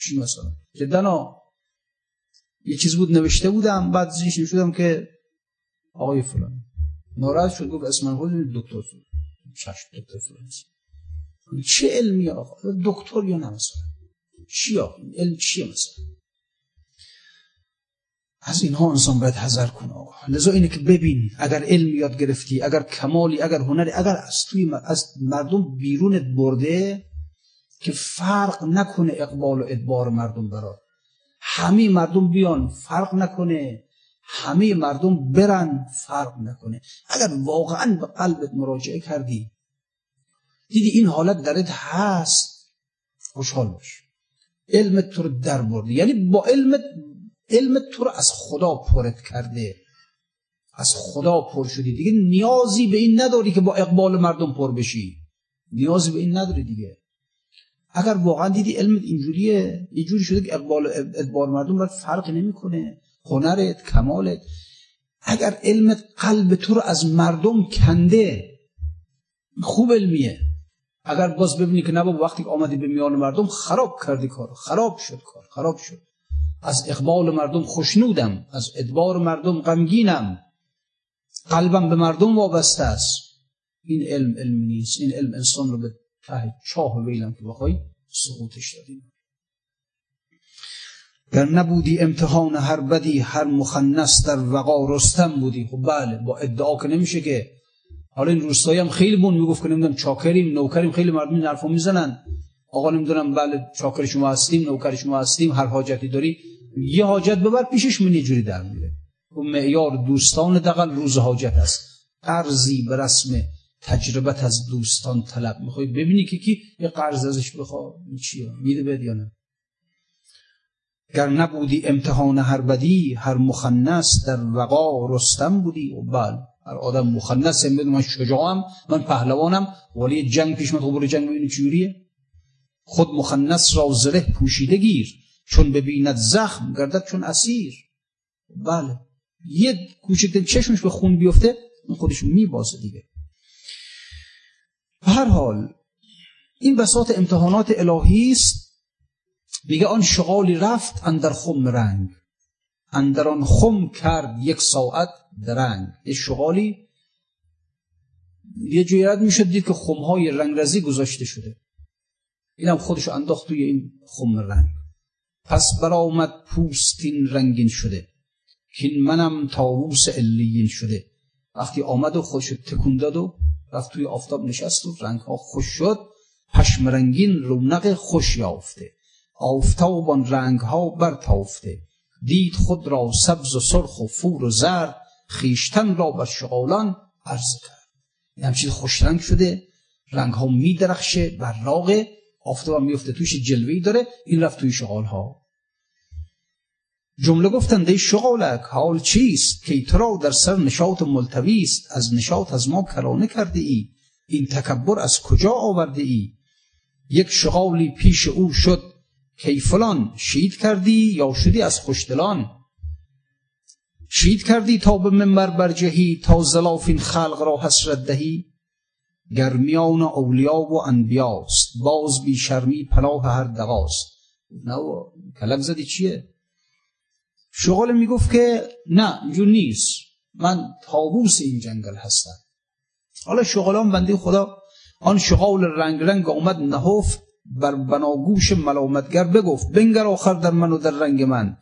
چی مثلا؟ جدا یه چیز بود نوشته بودم بعد زیش شدم که آقای فلان. ناراحت شد گفت اسم خود دکتر فلان. شش دکتر فلان چه علمی آقا؟ دکتر یا نه مثلا؟ چی آقا؟ علم چیه مثلا؟ از اینها انسان باید حذر کنه آقا. لذا اینه که ببین اگر علم یاد گرفتی اگر کمالی اگر هنری اگر از توی از مردم بیرونت برده که فرق نکنه اقبال و ادبار مردم برات همه مردم بیان فرق نکنه. همه مردم برن فرق نکنه. اگر واقعا به قلبت مراجعه کردی دیدی این حالت درت هست خوشحال باش. علمت تو رو در برده یعنی با علمت علمت تو رو از خدا پرت کرده. از خدا پر شدی. دیگه نیازی به این نداری که با اقبال مردم پر بشی. نیازی به این نداری دیگه. اگر واقعا دیدی علمت اینجوریه یه جوری شده که اقبال ادبار مردم باید فرق نمی‌کنه. هنرت کمالت. اگر علمت قلب تو رو از مردم کنده خوب علمیه. اگر باز ببینی که نبا وقتی آمدی به میان مردم خراب کردی کار خراب شد کار. خراب شد. از اقبال مردم خوشنودم. از ادبار مردم غمگینم. قلبم به مردم وابسته است. این علم علم نیست. این علم انسان رو به ته چاه ویلم که بخوای سقوطش دادیم. گر نبودی امتحان هر بدی هر مخنس در وقا رستم بودی. خب بله با ادعا که نمیشه که. حالا این روستایی هم خیلی بون می‌گفت که نمی‌دونم چاکریم نوکریم خیلی مردم حرفو می‌زنن. آقا نمی‌دونم بله چاکر شما هستیم نوکر شما هستیم هر حاجتی داری. یه حاجت ببر پیشش من جوری در میره. و معیار دوستان دقل روز حاجت است. قرضی به رسم تجربت از دوستان طلب می‌خوای ببینی که کی یه قرض ازش بخوا چیه میده بد یا نه؟ گر نبودی امتحان هر بدی هر مخنس در وقا رستم بودی. و بل هر آدم مخنس هم من شجاعم من پهلوانم. ولی جنگ پیش من خبر جنگ ببینی چجوریه. خود مخنس را زره پوشیده گیر چون ببیند زخم گردد چون اسیر. بله یه کوچکتر چشمش به خون بیفته خودش میبازه دیگه. هر حال این بساط امتحانات الهی است. میگه آن شغالی رفت اندر خم رنگ. اندر آن خم کرد یک ساعت درنگ. یه شغالی یه جوی رد می‌شد دید که خمهای رنگرزی گذاشته شده. اینم خودشو انداخت توی این خم رنگ. پس برآمد پوستین رنگین شده. کین منم تاووس علیین شده. وقتی آمد و خودشو تکون داد و رفت توی آفتاب نشست و رنگ ها خوش شد. پشم رنگین رونق خوش یافته. آفتابان رنگ ها برتافته. دید خود را سبز و سرخ و فور و زرد. خیشتن را بر شغالان عرض کرد. این همچین خوش رنگ شده. رنگ ها می درخشه براغه. آفتاب میفته توش جلوهی داره. این رفت توی شغال ها جمله گفتند ای شغالک حال چیست که تو در سر نشاط ملتوی است؟ از نشاط از ما کرانه کرده ای. این تکبر از کجا آورده ای؟ یک شغالی پیش او شد کی فلان شید کردی یا شدی از خوشدلان؟ شید کردی تا به منبر برجهی تا زلافین خلق را حسرت دهی؟ گرمیان اولیا و انبیاست باز بی شرمی پناه هر دقاست نه کلک زدی چیه؟ شغال می‌گفت که نه اینجور نیست. من تابوس این جنگل هستم. حالا شغالان بنده خدا آن شغال رنگ رنگ آمد نهفت بر بناگوش ملامتگر بگفت بنگر آخر در من و در رنگ من.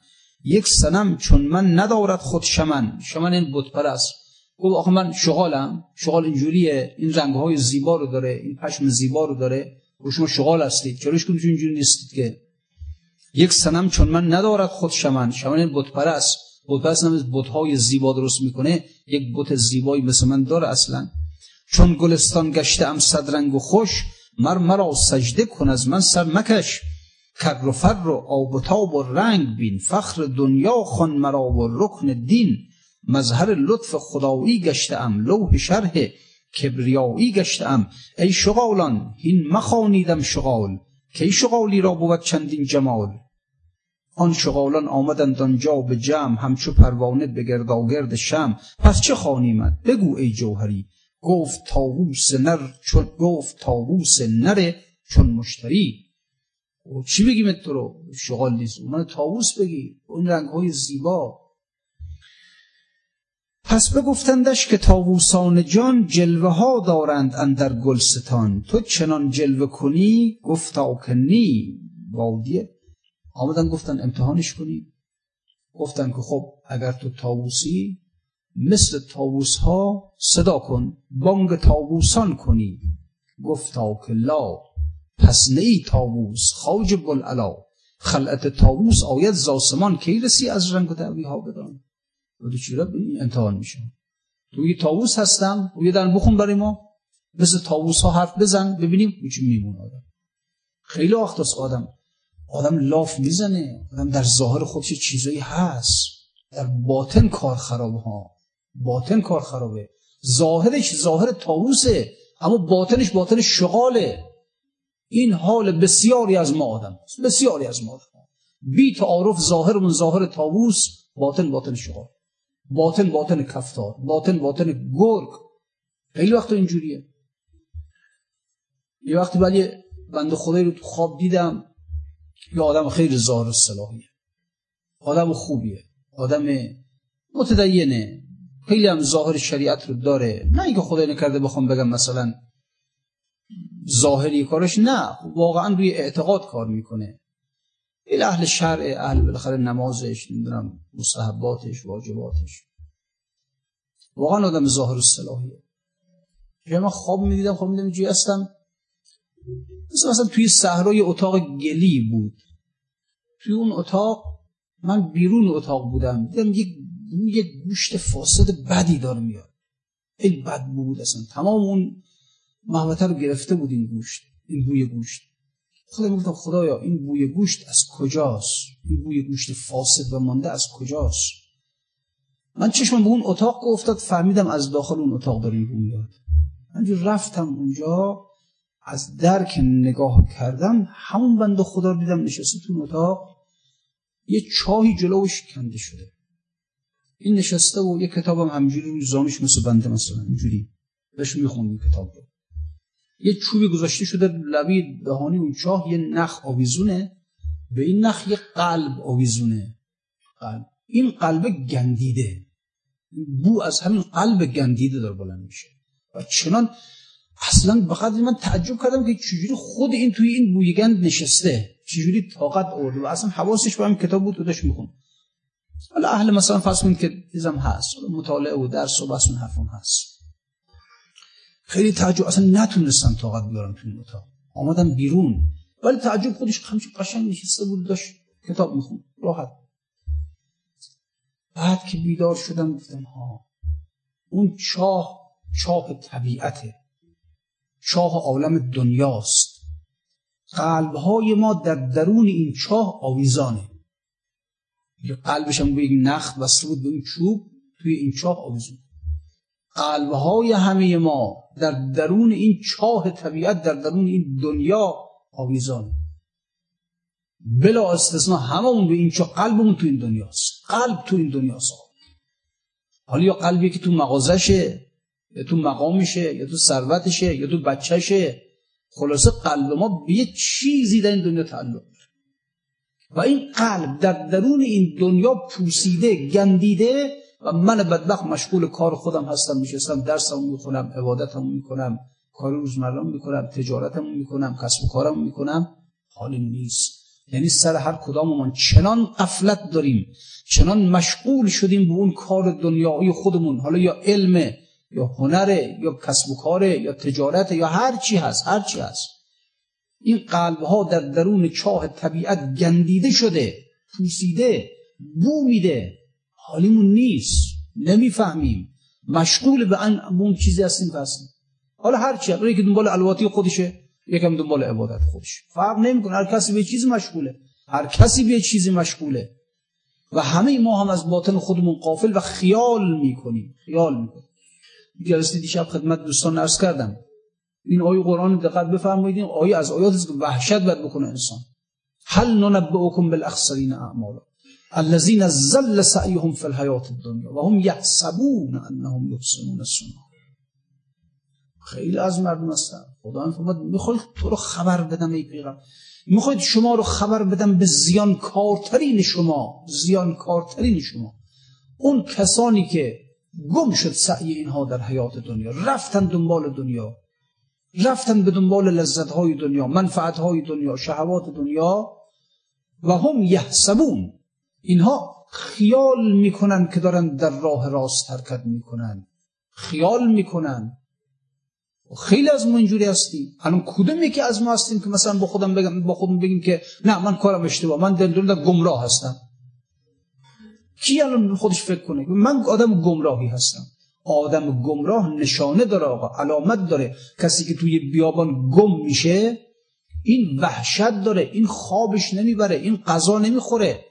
یک سنم چون من ندارد خود شمن. شمن این بت است گفت آخه من شغالم. شغال اینجوریه. این رنگ های زیبا رو داره. این پشم زیبا رو داره. و شما شغال هستید. چراش کنید اینجوری نیستید که؟ یک سنم چون من ندارد خود شمن. شمن این بت پرست بت پرست هم بت های زیبا درست می‌کنه. یک بت زیبایی مثل من داره اصلا. چون گلستان گشته ام صد رنگ و خوش مر مرا سجده کن از من سر مکش. کر و فر و آب و تاب و رنگ بین. فخر دنیا خون مرا و رکن دین. مظهر لطف خدایی گشته ام لوح شرح کبریایی گشته ام ای شغالان این مخانیدم شغال. کی شغالی را بود چندین جمال؟ آن شغالان آمدند آنجا به جمع همچو پروانه به گرداگرد شم پس چه خانیمد بگو ای جوهری. گفت تاووس نر چون گفت تاووس نره چون مشتری. و چی بگیم تو رو؟ شغال نیست. من تاووس بگی. اون رنگ های زیبا. پس بگفتندش که تاووسان جان جلوه ها دارند اندر گلستان. تو چنان جلوه کنی؟ گفتا که نی. بادیه آمدن گفتن امتحانش کنی. گفتن که خب اگر تو تاووسی مثل تاووس ها صدا کن بانگ تاووسان کنی. گفتا که لا پس نی تاووس خاج بلعلا خلعت تاووس آید زاسمان کی رسی از رنگ و دعوی ها بدان؟ و دو چیره امتحان میشم تو یه تاووس هستم و یه در بخون برای ما. مثل تاووس ها حرف بزن ببینیم چی میمون آدم خیلی وقت آدم. آدم لاف می‌زنه آدم در ظاهر خودش چیزایی هست. در باطن کار خرابه ها. باطن کار خرابه. ظاهرش ظاهر تاووسه اما باطنش باطن شغاله. این حال بسیاری از ما آدم بسیاری از ما آدم بی تعارف ظاهرمون ظاهر تاووس باطن باطن شغال. باطن باطن کفتار باطن باطن گرگ. خیلی وقت اینجوریه. یه وقتی ولی بنده خدایی رو تو خواب دیدم یه آدم خیلی ظاهر صلاحیه آدم خوبیه. آدم متدینه. خیلی هم ظاهر شریعت رو داره. نه اینکه خدای نکرده بخوام بگم مثلا ظاهری کارش نه. واقعا روی اعتقاد کار می‌کنه. این اهل شرع اهل بالاخره نمازش نمی‌دونم مستحباتش واجباتش. واقعا آدم ظاهر الصلاحیه که من خواب می‌دیدم خواب می‌دیدم جوی هستم؟ مثلا مثلا توی صحرای اتاق گلی بود. توی اون اتاق من بیرون اتاق بودم. دیدم یک یک گوشت فاسد بدی داره میاد. خیلی بد بود اصلا. تمام اون محوطه رو گرفته بود این گوشت این بوی گوشت. خودم گفتم خدایا این بوی گوشت از کجاست؟ این بوی گوشت فاسد و مانده از کجاست؟ من چشمم به اون اتاق افتاد فهمیدم از داخل اون اتاق داره این بوی من رفتم اونجا. از درک نگاه کردم همون بند خدا رو دیدم نشسته تو اتاق. یه چاهی جلوش کنده شده. این نشسته و یه کتابم همجوری روی زانش مثل بنده مثلا اینجوری بهش می‌خوند این کتاب رو. یه چوبی گذاشته شده لبی دهانی اون چاه یه نخ آویزونه. به این نخ یه قلب آویزونه. قلب. این قلب گندیده. بو از همین قلب گندیده داره بلند میشه. و چنان اصلا بخاطر من تعجب کردم که چجوری خود این توی این بویگند نشسته. چجوری طاقت آورده و اصلا حواسش به همین کتاب بود و داشت میخون حالا اهل مثلا فرض کنید که دیزم هست. مطالعه و درس و بس اون حرفون هست. خیلی تعجب اصلا نتونستم طاقت بیارم توی اتاق. آمدم بیرون. ولی تعجب خودش همچون قشنگ نشسته بود داشت کتاب میخون راحت. بعد که بیدار شدم گفتم ها اون چاه چاه طبیعته. چاه عالم دنیاست. قلبهای ما در درون این چاه آویزانه. قلبش هم به یک نخ بسته بود به این چوب توی این چاه آویزون. قلبهای همه ما در درون این چاه طبیعت در درون این دنیا آویزانه. بلا استثناء هممون به این چاه قلبمون تو این دنیاست. قلب تو این دنیاست. حالا یا قلبی که تو مغازشه یا تو مقامشه یا تو ثروتشه یا تو بچهشه. خلاصه قلب ما به یه چیزی در این دنیا تعلق و این قلب در درون این دنیا پوسیده گندیده و من بدبخت مشغول کار خودم هستم میشستم درسم می‌خونم عبادتم می‌کنم کار روزمرم می‌کنم تجارتم می‌کنم کسب و کارم می‌کنم حالی نیست. یعنی سر هر کداممان چنان قفلت داریم چنان مشغول شدیم به اون کار دنیایی خودمون. حالا یا علم یا هنره یا کسب و کاره یا تجارت یا هر چی هست هر چی هست. این قلب ها در درون چاه طبیعت گندیده شده پوسیده بو میده. حالیمون نیست نمی‌فهمیم. مشغول به اون چیزی هستیم که هستیم حالا هر چی یکی دنبال الواتی خودشه یکم دنبال عبادت خودش فرق نمی‌کنه. هر کسی به چیزی مشغوله. هر کسی به چیزی مشغوله. و همه ما هم از باطن خودمون قافل و خیال می‌کنیم. خیال می‌کنیم. جلسه دیشب خدمت دوستان عرض کردم. این آیه قرآن دقت بفرمایید. این آیه از آیات است که وحشت بد بکنه انسان. هل ننبئکم بالاخسرین اعمالا. الذين زل سعيهم في الحیات الدنيا وهم يحسبون انهم يحسنون صنعا خیلی از مردم هستن. خدا فرمود می‌خواد تو رو خبر بدم ای پیغمبر؟ می‌خواید شما رو خبر بدم به زیان کارترین شما زیان کارترین شما. اون کسانی که گم شد سعی اینها در حیات دنیا. رفتن دنبال دنیا. رفتن به دنبال لذت های دنیا منفعت های دنیا شهوات دنیا و هم یحسبون. اینها خیال می‌کنن که دارن در راه راست حرکت می‌کنن. خیال می‌کنن. خیلی از ما اینجوری هستیم. الان کدومی که از ما هستیم که مثلا با خودم بگم با خودم بگیم که نه من کارم اشتباه من در گمراه هستم. کی الان خودش فکر کنه؟ من آدم گمراهی هستم. آدم گمراه نشانه داره آقا علامت داره. کسی که توی بیابان گم میشه این وحشت داره این خوابش نمی‌بره این غذا نمی‌خوره.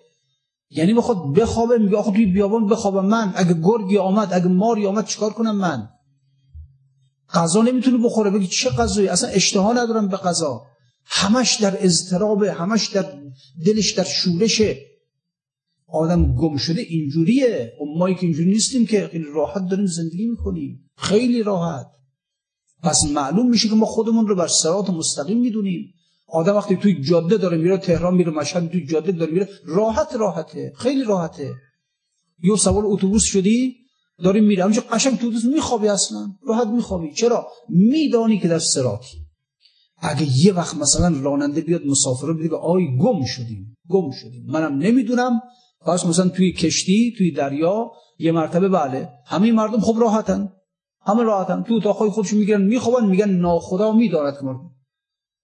یعنی بخواد بخوابه میگه آخه توی بیابان بخوابم من. اگه گرگی آمد اگه ماری آمد چیکار کنم من؟ غذا نمی‌تونه بخوره. بگی چه غذایی؟ اصلا اشتها ندارم به غذا. همش در اضطراب همش در دلش در شورشه. آدم گم شده اینجوریه. و ما که اینجوری نیستیم که خیلی راحت داریم زندگی می‌کنیم. خیلی راحت. پس معلوم میشه که ما خودمون رو بر سرات مستقیم می‌دونیم. آدم وقتی توی جاده داره میره تهران میره مشهد توی جاده داره میره راحت راحته. خیلی راحته. یه سوار اتوبوس شدی داری میره همینجا قشنگ تو اتوبوس میخوابی اصلا. راحت میخوابی. چرا؟ میدانی که در سراتی اگه یه وقت مثلا راننده بیاد مسافر رو بگه آی گم شدیم. گم شدیم. منم نمی‌دونم. پس مثلا توی کشتی توی دریا یه مرتبه بله همه مردم خب راحتن. همه راحتن. تو اتاقای خودشون میگن میخوابن میگن ناخدا می‌داند که مردم.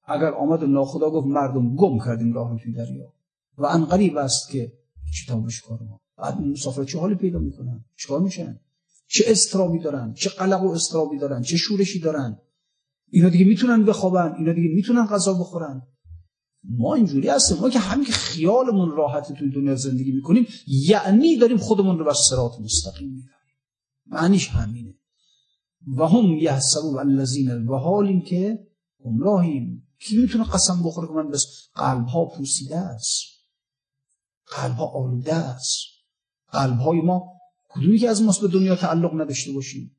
اگر آمد ناخدا گفت مردم گم کردیم راه توی دریا. و انقریب است که چی تابش کار ما. بعد مسافر چه حالی پیدا می‌کنن؟ چیکار میشن؟ چه استرابی دارن چه قلق و استرابی دارن چه شورشی دارن؟ اینا دیگه می‌تونن بخوابن اینا دیگه می‌تونن غذا بخورن. ما اینجوری هستیم. ما که همین که خیالمون راحت توی دنیا زندگی می‌کنیم یعنی داریم خودمون رو بر صراط مستقیم می‌بریم. معنیش همینه. و هم یحسبون الذین و حال که گمراهیم کی می‌تونه قسم بخوره که من بس قلب ها پوسیده است؟ قلب ها آلوده است. قلب های ما کدومی که از ماست به دنیا تعلق نداشته باشیم؟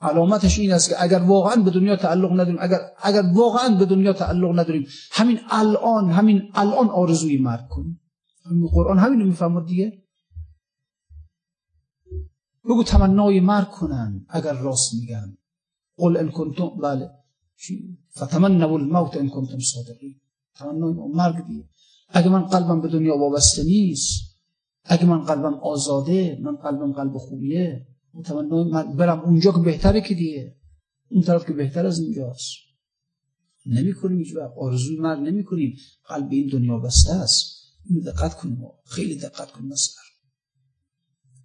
علامتش این است که اگر واقعا به دنیا تعلق نداریم اگر اگر واقعا به دنیا تعلق نداریم همین الان همین الان آرزوی مرگ کنیم. قرآن همین رو می‌فهمد دیگه. بگو تمنای مرگ کنن اگر راست میگن. قل ان کنتم بله. فتمنوا الموت ان کنتم صادقین. تمنای مرگ دیگه. اگه من قلبم به دنیا وابسته نیست اگه من قلبم آزاده من قلبم قلب خوبیه من برم اونجا که بهتره که دیگه. اون طرف که بهتر از اینجاست نمی کنیم هیچ آرزوی مرگ نمی کنیم قلب این دنیا بسته است. این دقت کنیم. خیلی دقت کنیم مثلا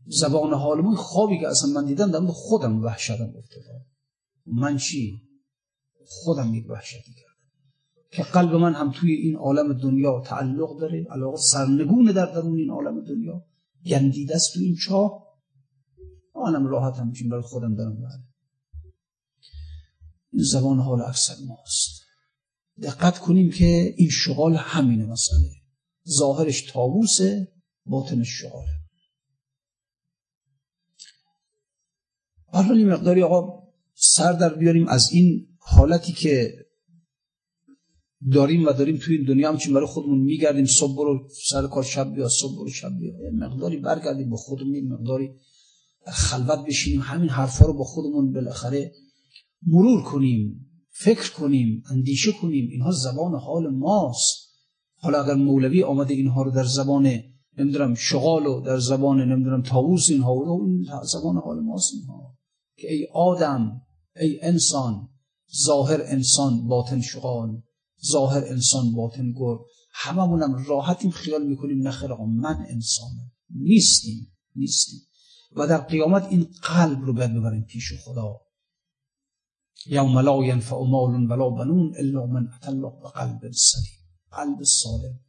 زبان حال خوابی که اصلا من دیدم در خودم وحشتم افتاده من چی؟ خودم یک وحشتی کردم. که قلب من هم توی این عالم دنیا تعلق داره. علاقه سرنگونه در درون این عالم دنیا. گندیده است تو این چاه. آنم راحت هم برای خودم دارم بله. این زبان حال اکثر ماست. دقت کنیم که این شغال همینه مسئله. ظاهرش تابوسه باطنش شغاله. برای مقداری آقا سر در بیاریم از این حالتی که داریم و داریم توی این دنیا همچین برای خودمون میگردیم صبح برو سر کار شب بیا صبح برو شب بیا. مقداری برگردیم با خودمون مقداری خلوت بشینیم همین حرفا رو با خودمون بالاخره مرور کنیم فکر کنیم اندیشه کنیم. اینها زبان حال ماست. حالا اگر مولوی آمده اینها رو در زبان نمی‌دونم شغال و در زبان نمی‌دونم تاووس اینها و این زبان حال ماست اینها. که ای آدم ای انسان ظاهر انسان باطن شغال ظاهر انسان باطن گر هممونم راحتیم خیال می‌کنیم نخیر من انسانم. نیستیم نیستیم. و در قیامت این قلب رو باید ببریم پیش خدا. یوم لا ینفع مال ولا بنون الا من اتى الله بقلب سلیم. قلب سالم.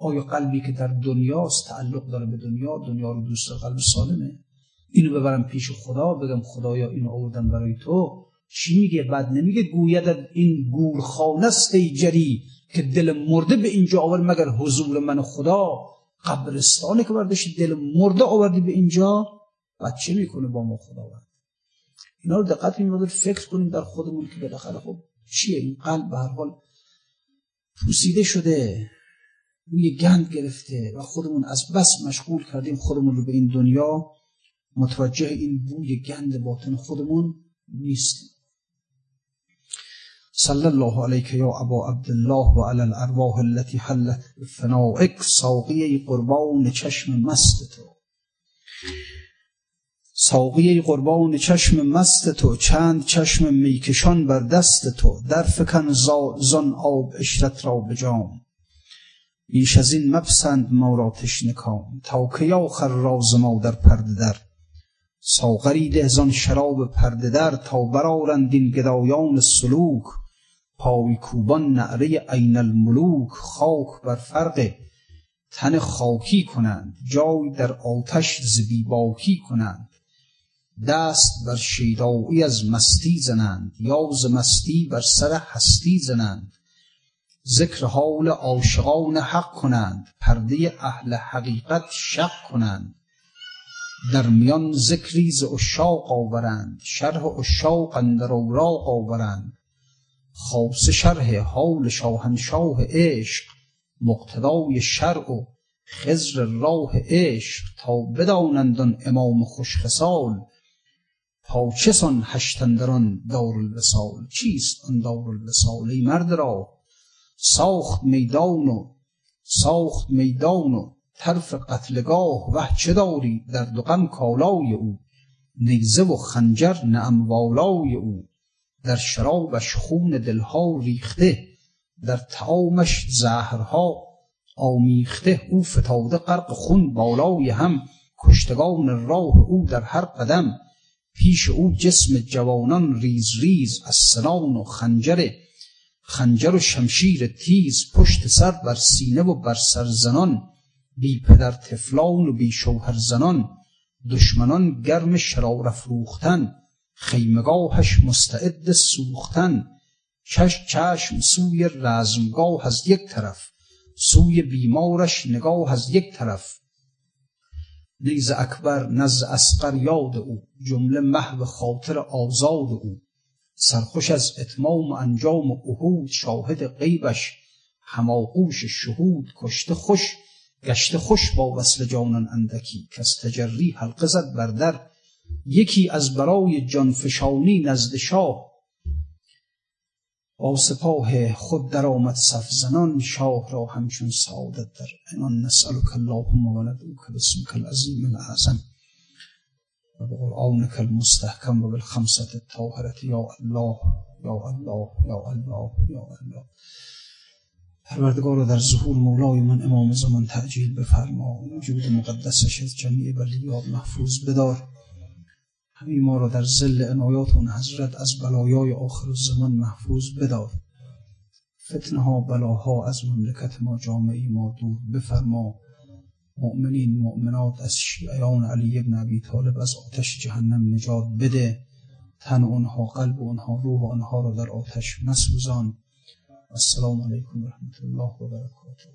آیا قلبی که در دنیاست تعلق داره به دنیا؟ دنیا رو دوست داره قلب سالمه. اینو ببرم پیش خدا بگم خدایا اینو آوردم برای تو. چی میگه؟ بعد نمیگه گوید این گورخانه است جری که دل مرده به اینجا آورد مگر حضور من خدا؟ قبرستانه که برداشتی دل مرده آوردی به اینجا؟ بعد چه می‌کنه با ما خداوند؟ اینا رو دقت میمونه فکر کنیم در خودمون که بالاخره خب چیه؟ این قلب به هر حال پوسیده شده روی گند گرفته و خودمون از بس مشغول کردیم خودمون رو به این دنیا. متوجه این بوی گند باطن خودمون نیستیم. صلی الله علیک یا ابا عبدالله و علی الارواح التي حلت فنائک ساقیه قربان چشم مست تو. ساقیه قربان چشم مست تو چند چشم میکشان بر دست تو. در فکن زن آب اشرت را به جام. بیش از این مپسند ما را تشنه تا که آخر راز ما در پرده در. ساغری ده زان شراب پرده در تا برارند این گدایان سلوک. پای کوبان نعره عین الملوک خاک بر فرق تن خاکی کنند. جای در آتش زبی باکی کنند. دست بر شیدایی از مستی زنند یا ز مستی بر سر هستی زنند. ذکر حال عاشقان حق کنند پرده اهل حقیقت شق کنند. در میان ذکری ز اشاق آورند شرح اشاق اندر اوراق آورند. خاص شرح حال شاهنشاه عشق مقتدای شرع و خزر راه عشق تا بدانند امام خوشخصال. چه سان هشتندران دارالوصال چیست آن دارالوصال ای مرد را ساخت میدان و ساخت میدان و طرف قتلگاه. وه چه داری در دو کالای او؟ نیزه و خنجر نعم والای او. در شرابش خون دلها ریخته در طعامش زهرها آمیخته. او فتاده غرق خون بالای هم کشتگان راه او در هر قدم. پیش او جسم جوانان ریز ریز از سنان و خنجر خنجر و شمشیر تیز پشت سر بر سینه و بر سر زنان بی پدر تفلان و بی شوهر زنان دشمنان گرم شرار افروختن خیمگاهش مستعد سوختن چش چشم سوی رزمگاه از یک طرف سوی بیمارش نگاه از یک طرف نیز اکبر نزد اسقر یاد او. جمله محو خاطر آزاد او. سرخوش از اتمام و انجام و عهود شاهد غیبش. هماغوش شهود کشته خوش. گشته خوش با وصل جانان اندکی. کس تجری حلقه زد بر در. یکی از برای جانفشانی نزد شاه. با سپاه خود در آمد صف زنان شاه را همچون سعادت در انان نسألک اللهم ولدوک بسمک العظیم الاعظم و بقرآنک المستحکم و بالخمسة الطاهرة. یا الله یا الله یا الله یا الله. پروردگار در ظهور مولای من امام زمان تعجیل بفرما. وجود مقدسش از جمیع بلیات محفوظ بدار. همین ما را در زل عنایات اون حضرت از بلایای آخر زمان محفوظ بدار. فتنه ها بلاها از مملکت ما جامعی ما دور بفرما. مؤمنین مؤمنات از شیعیان علی ابن ابی طالب از آتش جهنم نجات بده. تن اونها قلب اونها روح اونها را در آتش مسوزان. السلام علیکم و رحمت الله و برکاته.